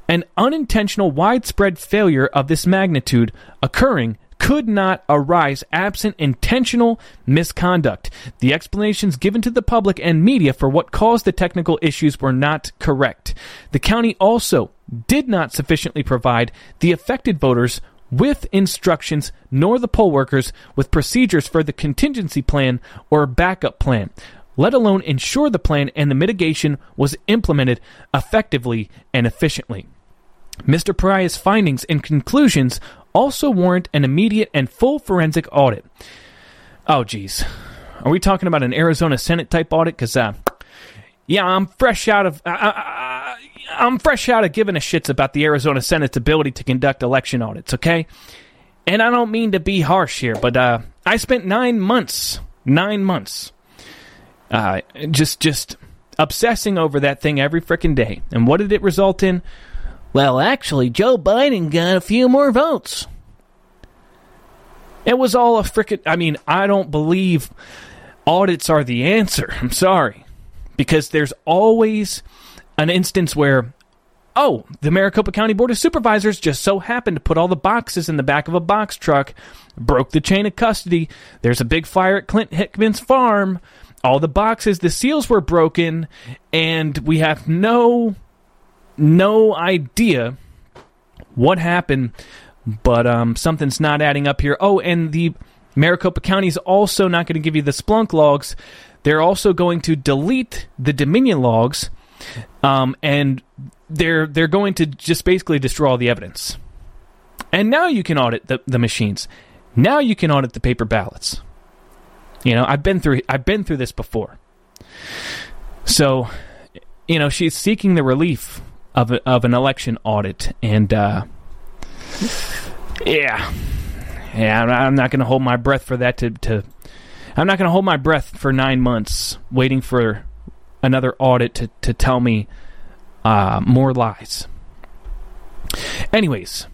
an unintentional widespread failure of this magnitude occurring could not arise absent intentional misconduct. The explanations given to the public and media for what caused the technical issues were not correct. The county also did not sufficiently provide the affected voters with instructions nor the poll workers with procedures for the contingency plan or backup plan, let alone ensure the plan and the mitigation was implemented effectively and efficiently. Mr. Parikh's findings and conclusions also warrant an immediate and full forensic audit. Oh, geez. Are we talking about an Arizona Senate type audit? Because, uh, yeah, I'm fresh out of. Uh, I'm fresh out of giving a shits about the Arizona Senate's ability to conduct election audits, okay? And I don't mean to be harsh here, but uh, I spent nine months, nine months, uh, just just obsessing over that thing every freaking day. And what did it result in? Well, actually, Joe Biden got a few more votes. It was all a frickin' I mean, I don't believe audits are the answer. I'm sorry. Because there's always an instance where, oh, the Maricopa County Board of Supervisors just so happened to put all the boxes in the back of a box truck, broke the chain of custody. There's a big fire at Clint Hickman's farm. All the boxes, the seals were broken, and we have no no idea what happened, but um, something's not adding up here. Oh, and the Maricopa County is also not going to give you the Splunk logs. They're also going to delete the Dominion logs, um, and they're they're going to just basically destroy all the evidence. And now you can audit the, the machines. Now you can audit the paper ballots. You know, I've been through I've been through this before. So, you know, she's seeking the relief of a, of an election audit, and uh, yeah, yeah, I'm not going to hold my breath for that to, to I'm not going to hold my breath for nine months waiting for another audit to, to tell me uh, more lies. Anyways,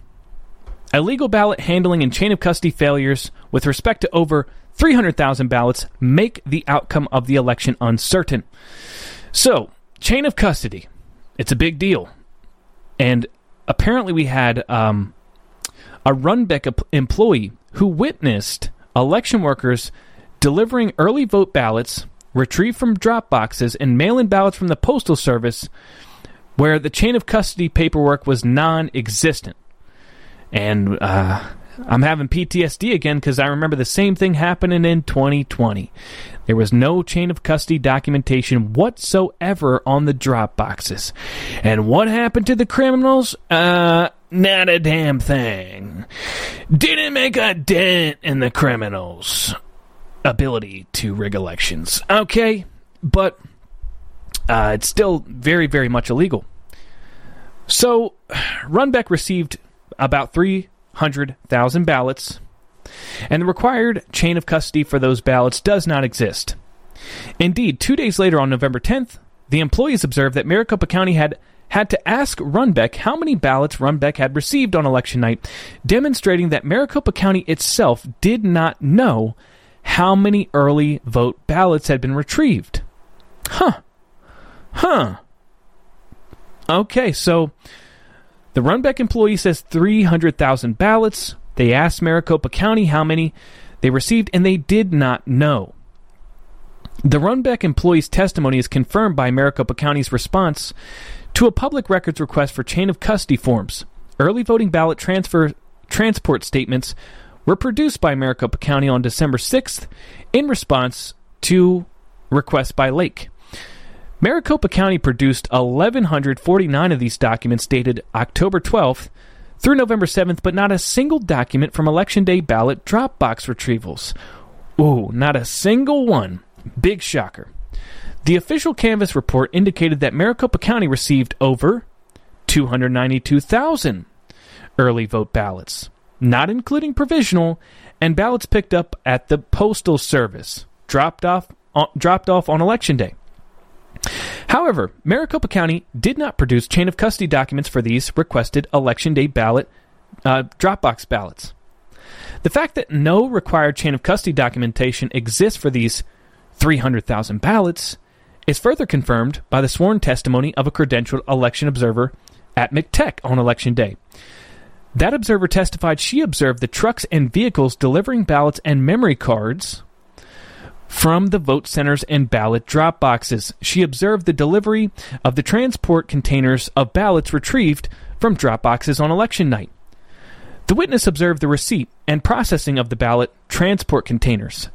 illegal ballot handling and chain of custody failures with respect to over 300,000 ballots make the outcome of the election uncertain. So, chain of custody. It's a big deal. And apparently, we had um, a Runbeck employee who witnessed election workers delivering early vote ballots retrieved from drop boxes and mail in ballots from the Postal Service where the chain of custody paperwork was non existent. And uh, I'm having PTSD again because I remember the same thing happening in 2020. There was no chain of custody documentation whatsoever on the drop boxes. And what happened to the criminals? Uh, not a damn thing. Didn't make a dent in the criminals' ability to rig elections. Okay, but uh, it's still very, very much illegal. So, Runbeck received about 300,000 ballots and the required chain of custody for those ballots does not exist. Indeed, two days later on November 10th, the employees observed that Maricopa County had had to ask Runbeck how many ballots Runbeck had received on election night, demonstrating that Maricopa County itself did not know how many early vote ballots had been retrieved. Huh. Huh. Okay, so the Runbeck employee says 300,000 ballots. They asked Maricopa County how many they received, and they did not know. The Runbeck employee's testimony is confirmed by Maricopa County's response to a public records request for chain of custody forms. Early voting ballot transfer transport statements were produced by Maricopa County on December 6th in response to requests by Lake. Maricopa County produced 1,149 of these documents dated October 12th through November 7th, but not a single document from Election Day ballot Dropbox retrievals. Ooh, not a single one. Big shocker. The official Canvass report indicated that Maricopa County received over 292,000 early vote ballots, not including provisional, and ballots picked up at the Postal Service, dropped off, uh, dropped off on Election Day. However, Maricopa County did not produce chain of custody documents for these requested Election Day ballot uh, Dropbox ballots. The fact that no required chain of custody documentation exists for these 300,000 ballots is further confirmed by the sworn testimony of a credentialed election observer at MCTEC on Election Day. That observer testified she observed the trucks and vehicles delivering ballots and memory cards from the vote centers and ballot drop boxes. She observed the delivery of the transport containers of ballots retrieved from drop boxes on election night. The witness observed the receipt and processing of the ballot transport containers.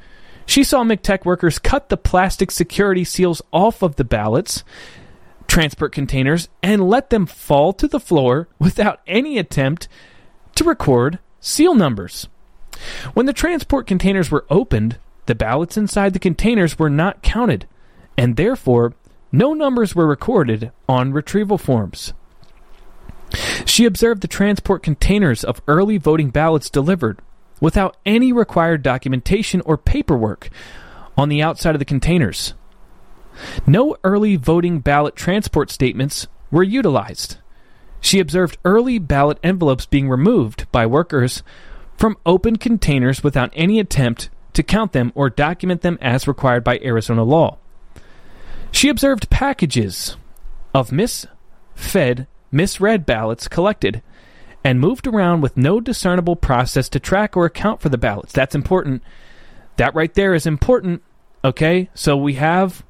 She saw MCTEC workers cut the plastic security seals off of the ballots, transport containers, and let them fall to the floor without any attempt to record seal numbers. When the transport containers were opened, the ballots inside the containers were not counted, and therefore no numbers were recorded on retrieval forms. She observed the transport containers of early voting ballots delivered without any required documentation or paperwork on the outside of the containers. No early voting ballot transport statements were utilized. She observed early ballot envelopes being removed by workers from open containers without any attempt to count them or document them as required by Arizona law. She observed packages of misfed, misread ballots collected and moved around with no discernible process to track or account for the ballots. That's important. That right there is important. Okay? So we have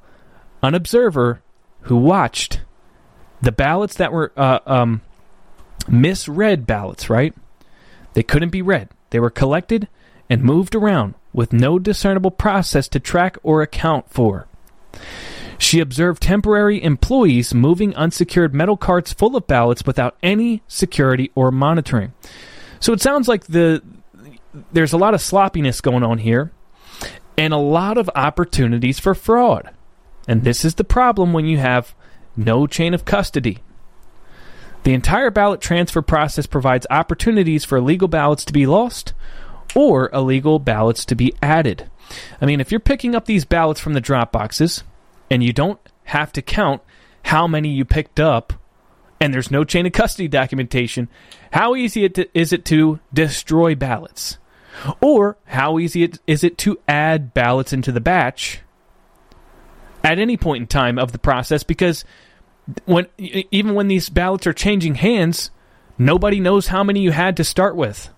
an observer who watched the ballots that were uh, um, misread ballots, right? They couldn't be read. They were collected and moved around with no discernible process to track or account for. She observed temporary employees moving unsecured metal carts full of ballots without any security or monitoring. So it sounds like the there's a lot of sloppiness going on here and a lot of opportunities for fraud. And this is the problem when you have no chain of custody. The entire ballot transfer process provides opportunities for illegal ballots to be lost or illegal ballots to be added. I mean, if you're picking up these ballots from the drop boxes and you don't have to count how many you picked up and there's no chain of custody documentation, how easy is it to destroy ballots? Or how easy is it to add ballots into the batch at any point in time of the process? Because when even when these ballots are changing hands, nobody knows how many you had to start with.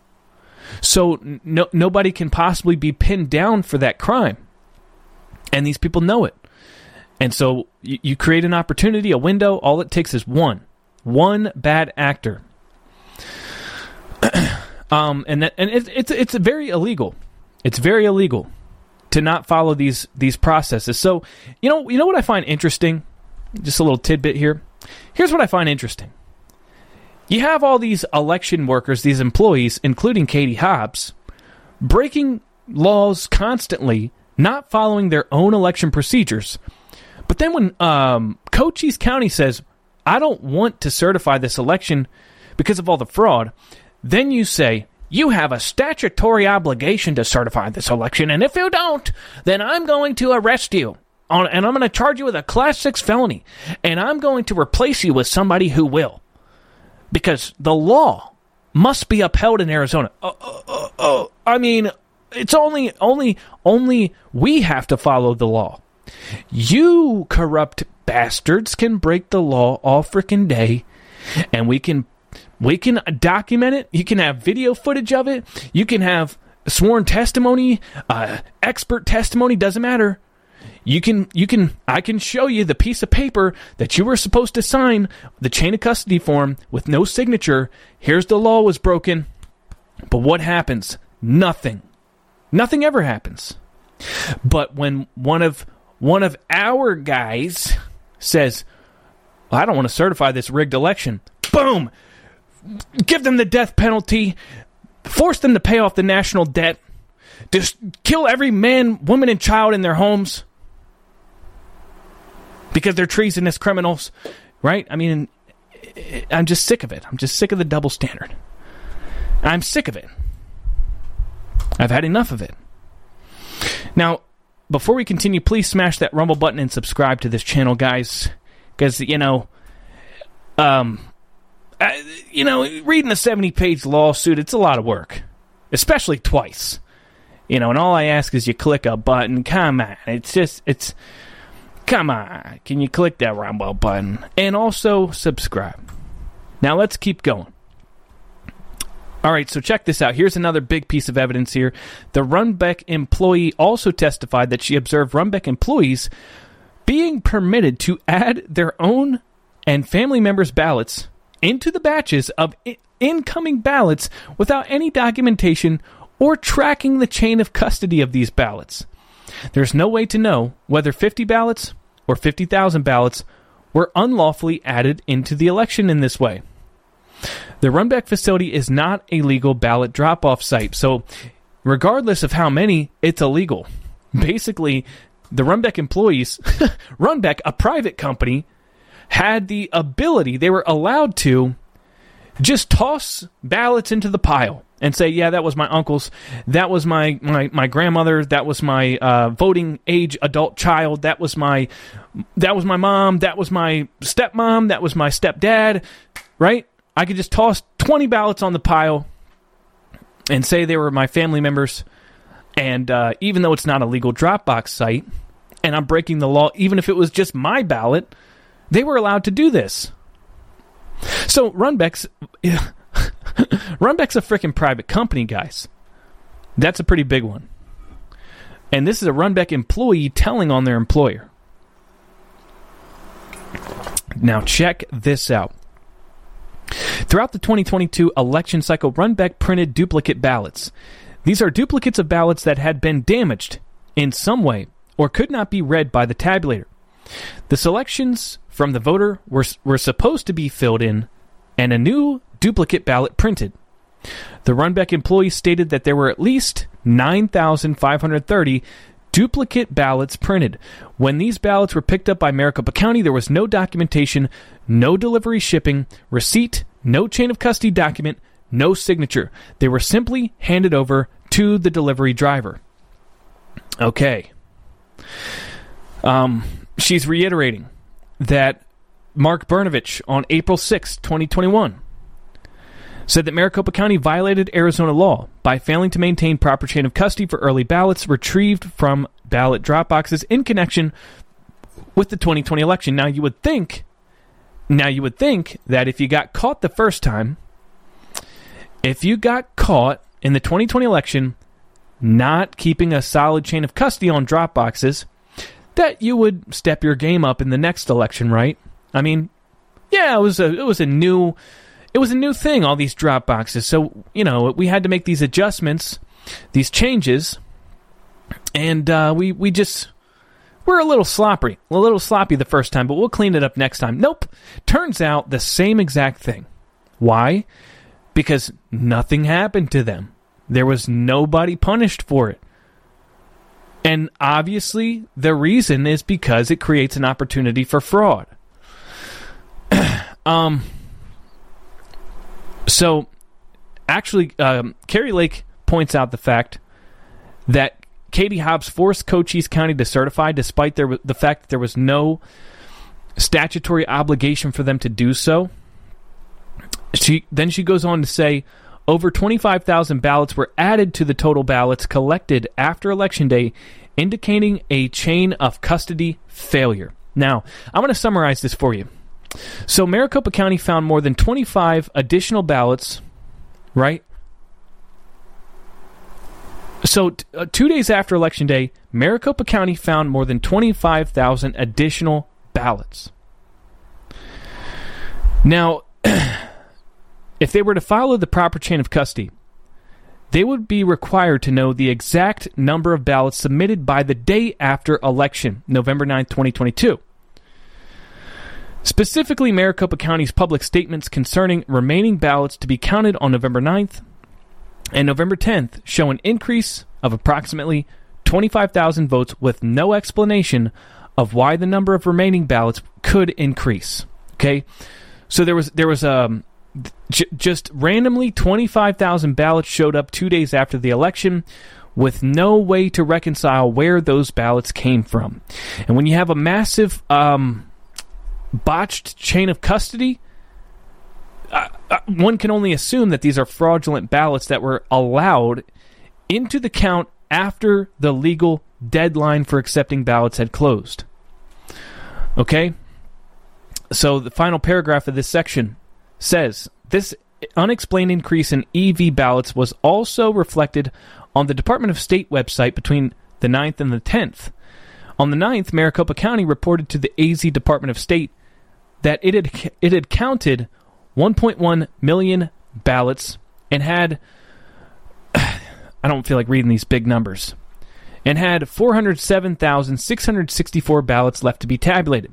So no, nobody can possibly be pinned down for that crime. And these people know it. And so you, you create an opportunity, a window. All it takes is one, one bad actor. Um, and that, and it's it's it's very illegal. It's very illegal to not follow these these processes. So, you know, you know what I find interesting? Just a little tidbit here. Here's what I find interesting. You have all these election workers, these employees, including Katie Hobbs, breaking laws constantly, not following their own election procedures. But then when um, Cochise County says, I don't want to certify this election because of all the fraud, then you say, you have a statutory obligation to certify this election, and if you don't, then I'm going to arrest you. On, and I'm going to charge you with a class six felony, and I'm going to replace you with somebody who will, because the law must be upheld in Arizona. Uh, uh, uh, uh I mean, it's only only only we have to follow the law. You corrupt bastards can break the law all freaking day, and we can we can document it. You can have video footage of it. You can have sworn testimony, uh, expert testimony. Doesn't matter. You can you can I can show you the piece of paper that you were supposed to sign the chain of custody form with no signature. Here's the law was broken. But what happens? Nothing. Nothing ever happens. But when one of one of our guys says, well, "I don't want to certify this rigged election," boom, give them the death penalty, force them to pay off the national debt, just kill every man, woman, and child in their homes because they're treasonous criminals, right? I mean, I'm just sick of it. I'm just sick of the double standard. I'm sick of it. I've had enough of it. Now, before we continue, please smash that Rumble button and subscribe to this channel, guys. Because, you know, um, I, you know, reading a 70 page lawsuit, it's a lot of work, especially twice. You know, and all I ask is you click a button. Come on. It's just, it's, come on. Can you click that Rumble button? And also subscribe. Now let's keep going. All right, so check this out. Here's another big piece of evidence here. The Runbeck employee also testified that she observed Runbeck employees being permitted to add their own and family members' ballots into the batches of incoming ballots without any documentation or tracking the chain of custody of these ballots. There's no way to know whether 50 ballots or 50,000 ballots were unlawfully added into the election in this way. The Runbeck facility is not a legal ballot drop off site, so regardless of how many, it's illegal. Basically, the Runbeck employees, Runbeck, a private company, had the ability, they were allowed to just toss ballots into the pile and say, yeah, that was my uncle's, that was my my, my grandmother, that was my uh, voting age adult child, that was my that was my mom, that was my stepmom, that was my stepdad, right? I could just toss 20 ballots on the pile and say they were my family members. And uh, even though it's not a legal Dropbox site, and I'm breaking the law, even if it was just my ballot, they were allowed to do this. So Runbeck's Runbeck's a freaking private company, guys. That's a pretty big one. And this is a Runbeck employee telling on their employer. Now check this out. Throughout the 2022 election cycle, Runbeck printed duplicate ballots. These are duplicates of ballots that had been damaged in some way or could not be read by the tabulator. The selections from the voter were, were supposed to be filled in and a new duplicate ballot printed. The Runbeck employee stated that there were at least 9,530 duplicate ballots printed. When these ballots were picked up by Maricopa County, there was no documentation, no delivery shipping, receipt, no chain of custody document, no signature. They were simply handed over to the delivery driver. Okay. Um, she's reiterating that Mark Brnovich on April 6, 2021, said that Maricopa County violated Arizona law by failing to maintain proper chain of custody for early ballots retrieved from ballot drop boxes in connection with the 2020 election. Now, you would think, now you would think that if you got caught the first time, if you got caught in the 2020 election not keeping a solid chain of custody on drop boxes, that you would step your game up in the next election, right? I mean, yeah, it was a it was a new it was a new thing, all these drop boxes. So, you know, we had to make these adjustments, these changes, and uh, we, we just, we're a little sloppy, a little sloppy the first time, but we'll clean it up next time. Nope. Turns out the same exact thing. Why? Because nothing happened to them. There was nobody punished for it. And obviously, the reason is because it creates an opportunity for fraud. um, so, actually, um, Kari Lake points out the fact that Katie Hobbs forced Cochise County to certify, despite there, the fact that there was no statutory obligation for them to do so. She then she goes on to say over 25,000 ballots were added to the total ballots collected after Election Day, indicating a chain of custody failure. Now, I'm going to summarize this for you. So, Maricopa County found more than 25 additional ballots, right? So, t- uh, two days after Election Day, Maricopa County found more than 25,000 additional ballots. Now, if they were to follow the proper chain of custody, they would be required to know the exact number of ballots submitted by the day after election, November 9, 2022. Specifically, Maricopa County's public statements concerning remaining ballots to be counted on November 9th and November 10th show an increase of approximately 25,000 votes with no explanation of why the number of remaining ballots could increase. Okay? So there was there was um j- just randomly 25,000 ballots showed up 2 days after the election with no way to reconcile where those ballots came from. And when you have a massive um botched chain of custody, uh, uh, one can only assume that these are fraudulent ballots that were allowed into the count after the legal deadline for accepting ballots had closed. Okay? So the final paragraph of this section says this unexplained increase in EV ballots was also reflected on the Department of State website between the 9th and the 10th. On the 9th, Maricopa County reported to the AZ Department of State that it had it had counted 1.1 million ballots and had I don't feel like reading these big numbers and had 407,664 ballots left to be tabulated.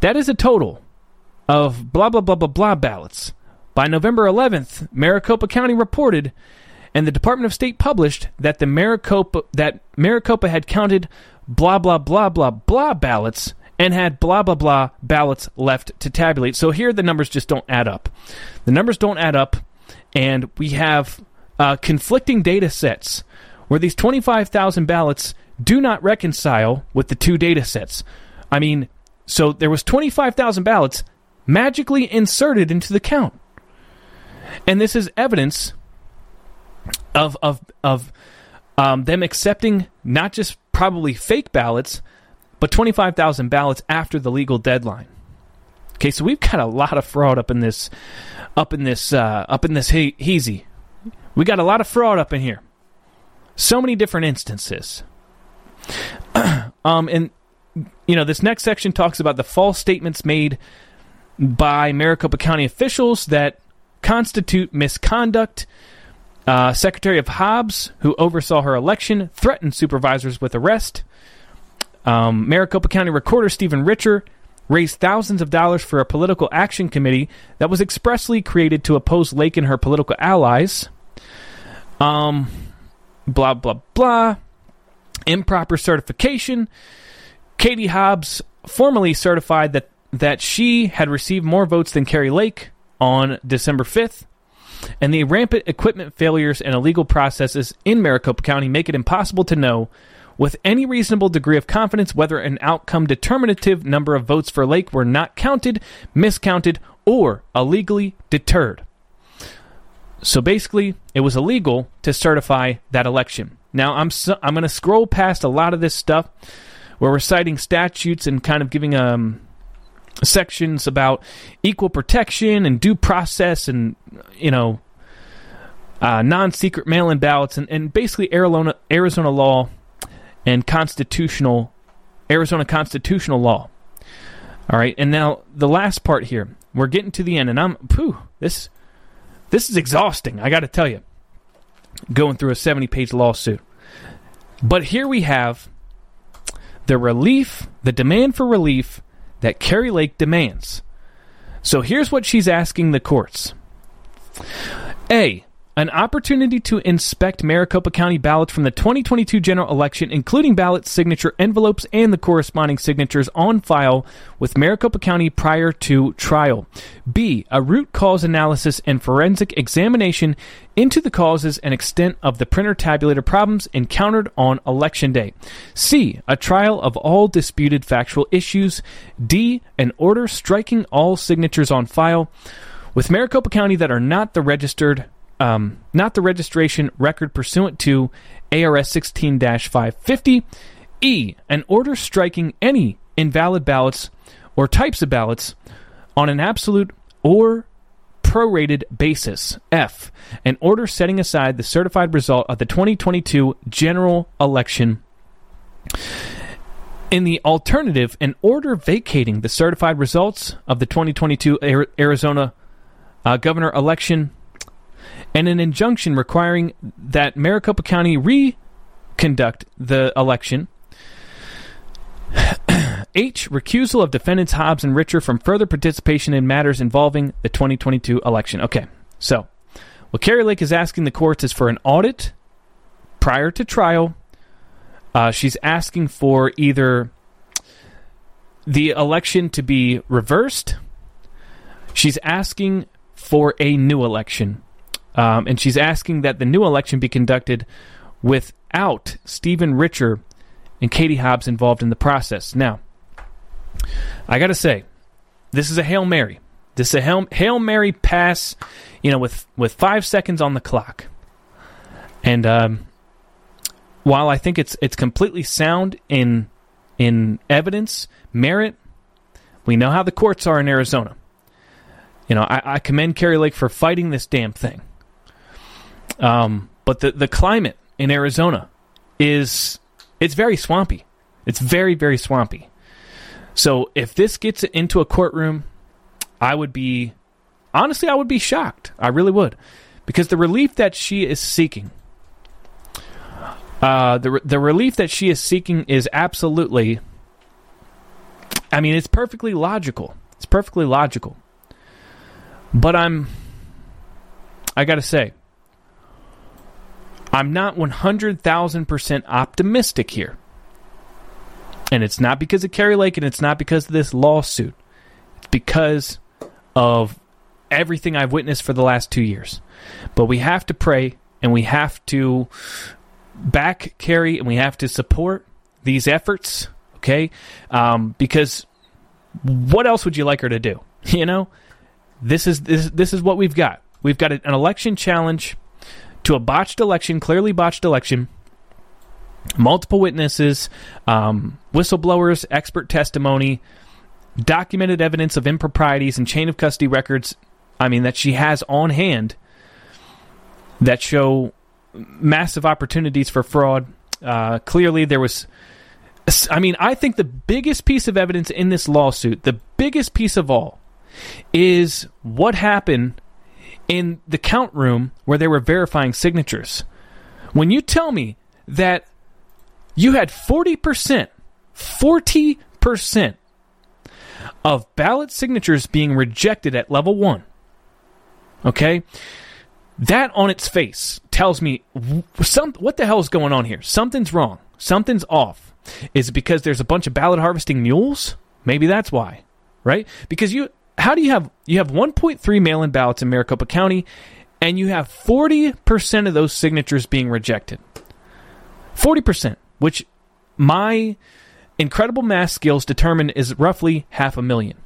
That is a total of blah blah blah blah blah ballots. By November 11th, Maricopa County reported and the Department of State published that the Maricopa that Maricopa had counted blah blah blah blah blah ballots and had blah blah blah ballots left to tabulate. So here the numbers just don't add up. The numbers don't add up, and we have uh, conflicting data sets where these 25,000 ballots do not reconcile with the two data sets. I mean, so there was 25,000 ballots magically inserted into the count. And this is evidence of of of um, them accepting not just probably fake ballots, but 25,000 ballots after the legal deadline. Okay, so we've got a lot of fraud up in this, up in this, uh, up in this he- heezy. We got a lot of fraud up in here. So many different instances. um, and you know, this next section talks about the false statements made by Maricopa County officials that constitute misconduct. Uh, Secretary of Hobbs, who oversaw her election, threatened supervisors with arrest. Um, Maricopa County Recorder Stephen Richer raised thousands of dollars for a political action committee that was expressly created to oppose Lake and her political allies. Um, blah, blah, blah. Improper certification. Katie Hobbs formally certified that, that she had received more votes than Kari Lake on December 5th. And the rampant equipment failures and illegal processes in Maricopa County make it impossible to know with any reasonable degree of confidence whether an outcome determinative number of votes for Lake were not counted, miscounted, or illegally deterred. So basically, it was illegal to certify that election. Now, I'm I'm going to scroll past a lot of this stuff where we're citing statutes and kind of giving um, sections about equal protection and due process and you know uh, non-secret mail-in ballots and, and basically Arizona Arizona law and constitutional Arizona constitutional law. All right, and now the last part here. We're getting to the end, and I'm pooh, this this is exhausting. I got to tell you, going through a 70 page lawsuit. But here we have the relief, the demand for relief that Kari Lake demands. So here's what she's asking the courts A. An opportunity to inspect Maricopa County ballots from the 2022 general election, including ballot signature envelopes and the corresponding signatures on file with Maricopa County prior to trial. B. A root cause analysis and forensic examination into the causes and extent of the printer tabulator problems encountered on election day. C. A trial of all disputed factual issues. D. An order striking all signatures on file with Maricopa County that are not the registered um, not the registration record pursuant to ARS 16 550. E. An order striking any invalid ballots or types of ballots on an absolute or prorated basis. F. An order setting aside the certified result of the 2022 general election. In the alternative, an order vacating the certified results of the 2022 Arizona uh, governor election and an injunction requiring that Maricopa County reconduct the election. H. Recusal of defendants Hobbs and Richer from further participation in matters involving the 2022 election. Okay, so what Kari Lake is asking the courts is for an audit prior to trial. Uh, she's asking for either the election to be reversed. She's asking for a new election. Um, and she's asking that the new election be conducted without Stephen Richer and Katie Hobbs involved in the process. Now, I got to say, this is a Hail Mary. This is a Hail, Hail Mary pass, you know, with, with five seconds on the clock. And um, while I think it's it's completely sound in in evidence, merit, we know how the courts are in Arizona. You know, I, I commend Kari Lake for fighting this damn thing. Um, but the the climate in Arizona is it's very swampy. It's very very swampy. So if this gets into a courtroom, I would be honestly I would be shocked. I really would. Because the relief that she is seeking uh, the the relief that she is seeking is absolutely I mean it's perfectly logical. It's perfectly logical. But I'm I got to say I'm not 100,000% optimistic here. And it's not because of Kari Lake and it's not because of this lawsuit. It's because of everything I've witnessed for the last two years. But we have to pray and we have to back Kari and we have to support these efforts, okay? Um, because what else would you like her to do? You know, this is this this is what we've got. We've got an election challenge to a botched election, clearly botched election, multiple witnesses, um, whistleblowers, expert testimony, documented evidence of improprieties and chain of custody records. I mean, that she has on hand that show massive opportunities for fraud. Uh, clearly, there was. I mean, I think the biggest piece of evidence in this lawsuit, the biggest piece of all, is what happened in the count room where they were verifying signatures. When you tell me that you had 40%, 40% of ballot signatures being rejected at level one, okay? That on its face tells me some, what the hell is going on here? Something's wrong. Something's off. Is it because there's a bunch of ballot harvesting mules? Maybe that's why, right? Because you how do you have you have 1.3 mail-in ballots in Maricopa County and you have 40% of those signatures being rejected. 40%, which my incredible math skills determine is roughly half a million.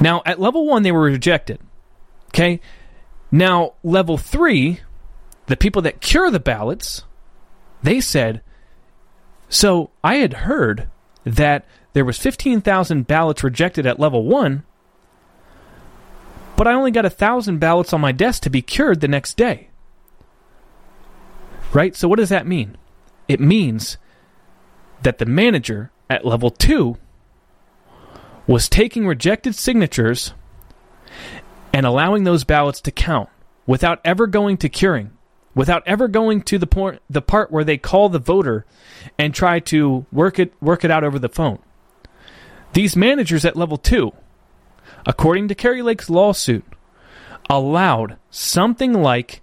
Now, at level 1 they were rejected. Okay? Now, level 3, the people that cure the ballots, they said, so I had heard that there was 15,000 ballots rejected at level 1, but I only got 1,000 ballots on my desk to be cured the next day. Right? So what does that mean? It means that the manager at level 2 was taking rejected signatures and allowing those ballots to count without ever going to curing, without ever going to the point the part where they call the voter and try to work it work it out over the phone. These managers at level 2, according to Kari Lake's lawsuit, allowed something like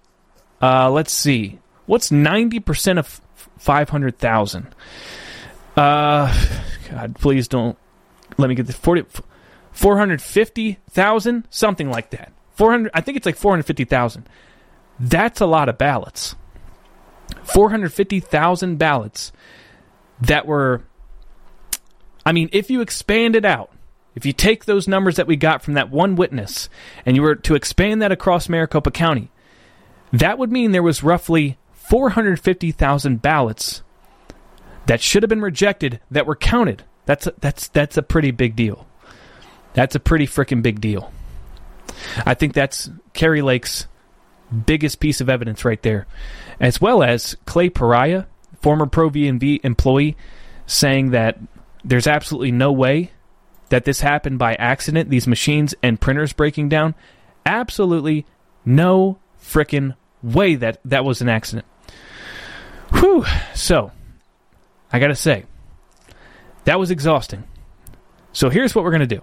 uh, let's see, what's 90% of 500,000? Uh, God, please don't let me get the 40 450,000, something like that. 400 I think it's like 450,000. That's a lot of ballots. 450,000 ballots that were I mean, if you expand it out, if you take those numbers that we got from that one witness and you were to expand that across Maricopa County, that would mean there was roughly 450,000 ballots that should have been rejected that were counted. That's a, that's that's a pretty big deal. That's a pretty freaking big deal. I think that's Kari Lake's biggest piece of evidence right there, as well as Clay Parikh, former Pro V employee, saying that there's absolutely no way that this happened by accident. These machines and printers breaking down, absolutely no freaking way that that was an accident. Whew. So, I gotta say, that was exhausting. So here's what we're gonna do.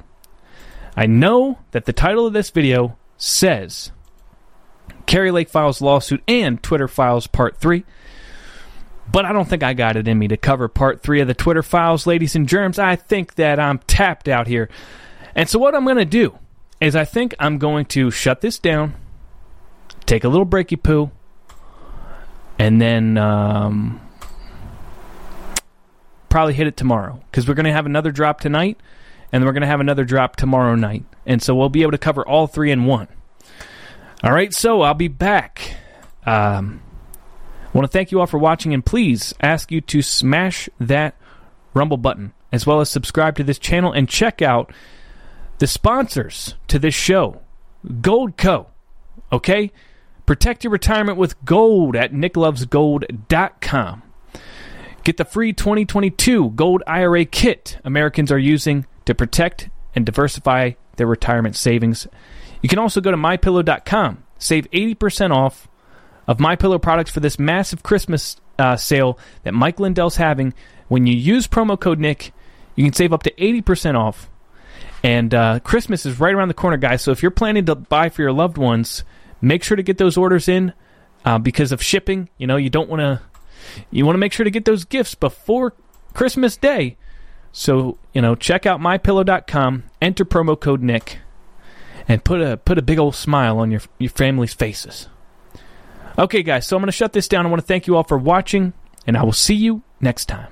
I know that the title of this video says Kari Lake Files lawsuit and Twitter Files Part 3. But I don't think I got it in me to cover part three of the Twitter files, ladies and germs. I think that I'm tapped out here. And so, what I'm going to do is, I think I'm going to shut this down, take a little breaky poo, and then um, probably hit it tomorrow because we're going to have another drop tonight and we're going to have another drop tomorrow night. And so we'll be able to cover all three in one. All right, so I'll be back. Um, I want to thank you all for watching and please ask you to smash that Rumble button as well as subscribe to this channel and check out the sponsors to this show Goldco Okay? Protect your retirement with gold at nicklovesgold.com. Get the free 2022 Gold IRA kit Americans are using to protect and diversify their retirement savings. You can also go to mypillow.com, save 80% off of My Pillow products for this massive Christmas uh, sale that Mike Lindell's having. When you use promo code Nick, you can save up to 80% off. And uh, Christmas is right around the corner, guys. So if you're planning to buy for your loved ones, make sure to get those orders in uh, because of shipping. You know, you don't want to. You want to make sure to get those gifts before Christmas Day. So, you know, check out mypillow.com, enter promo code Nick, and put a put a big old smile on your your family's faces. Okay, guys, so I'm going to shut this down. I want to thank you all for watching, and I will see you next time.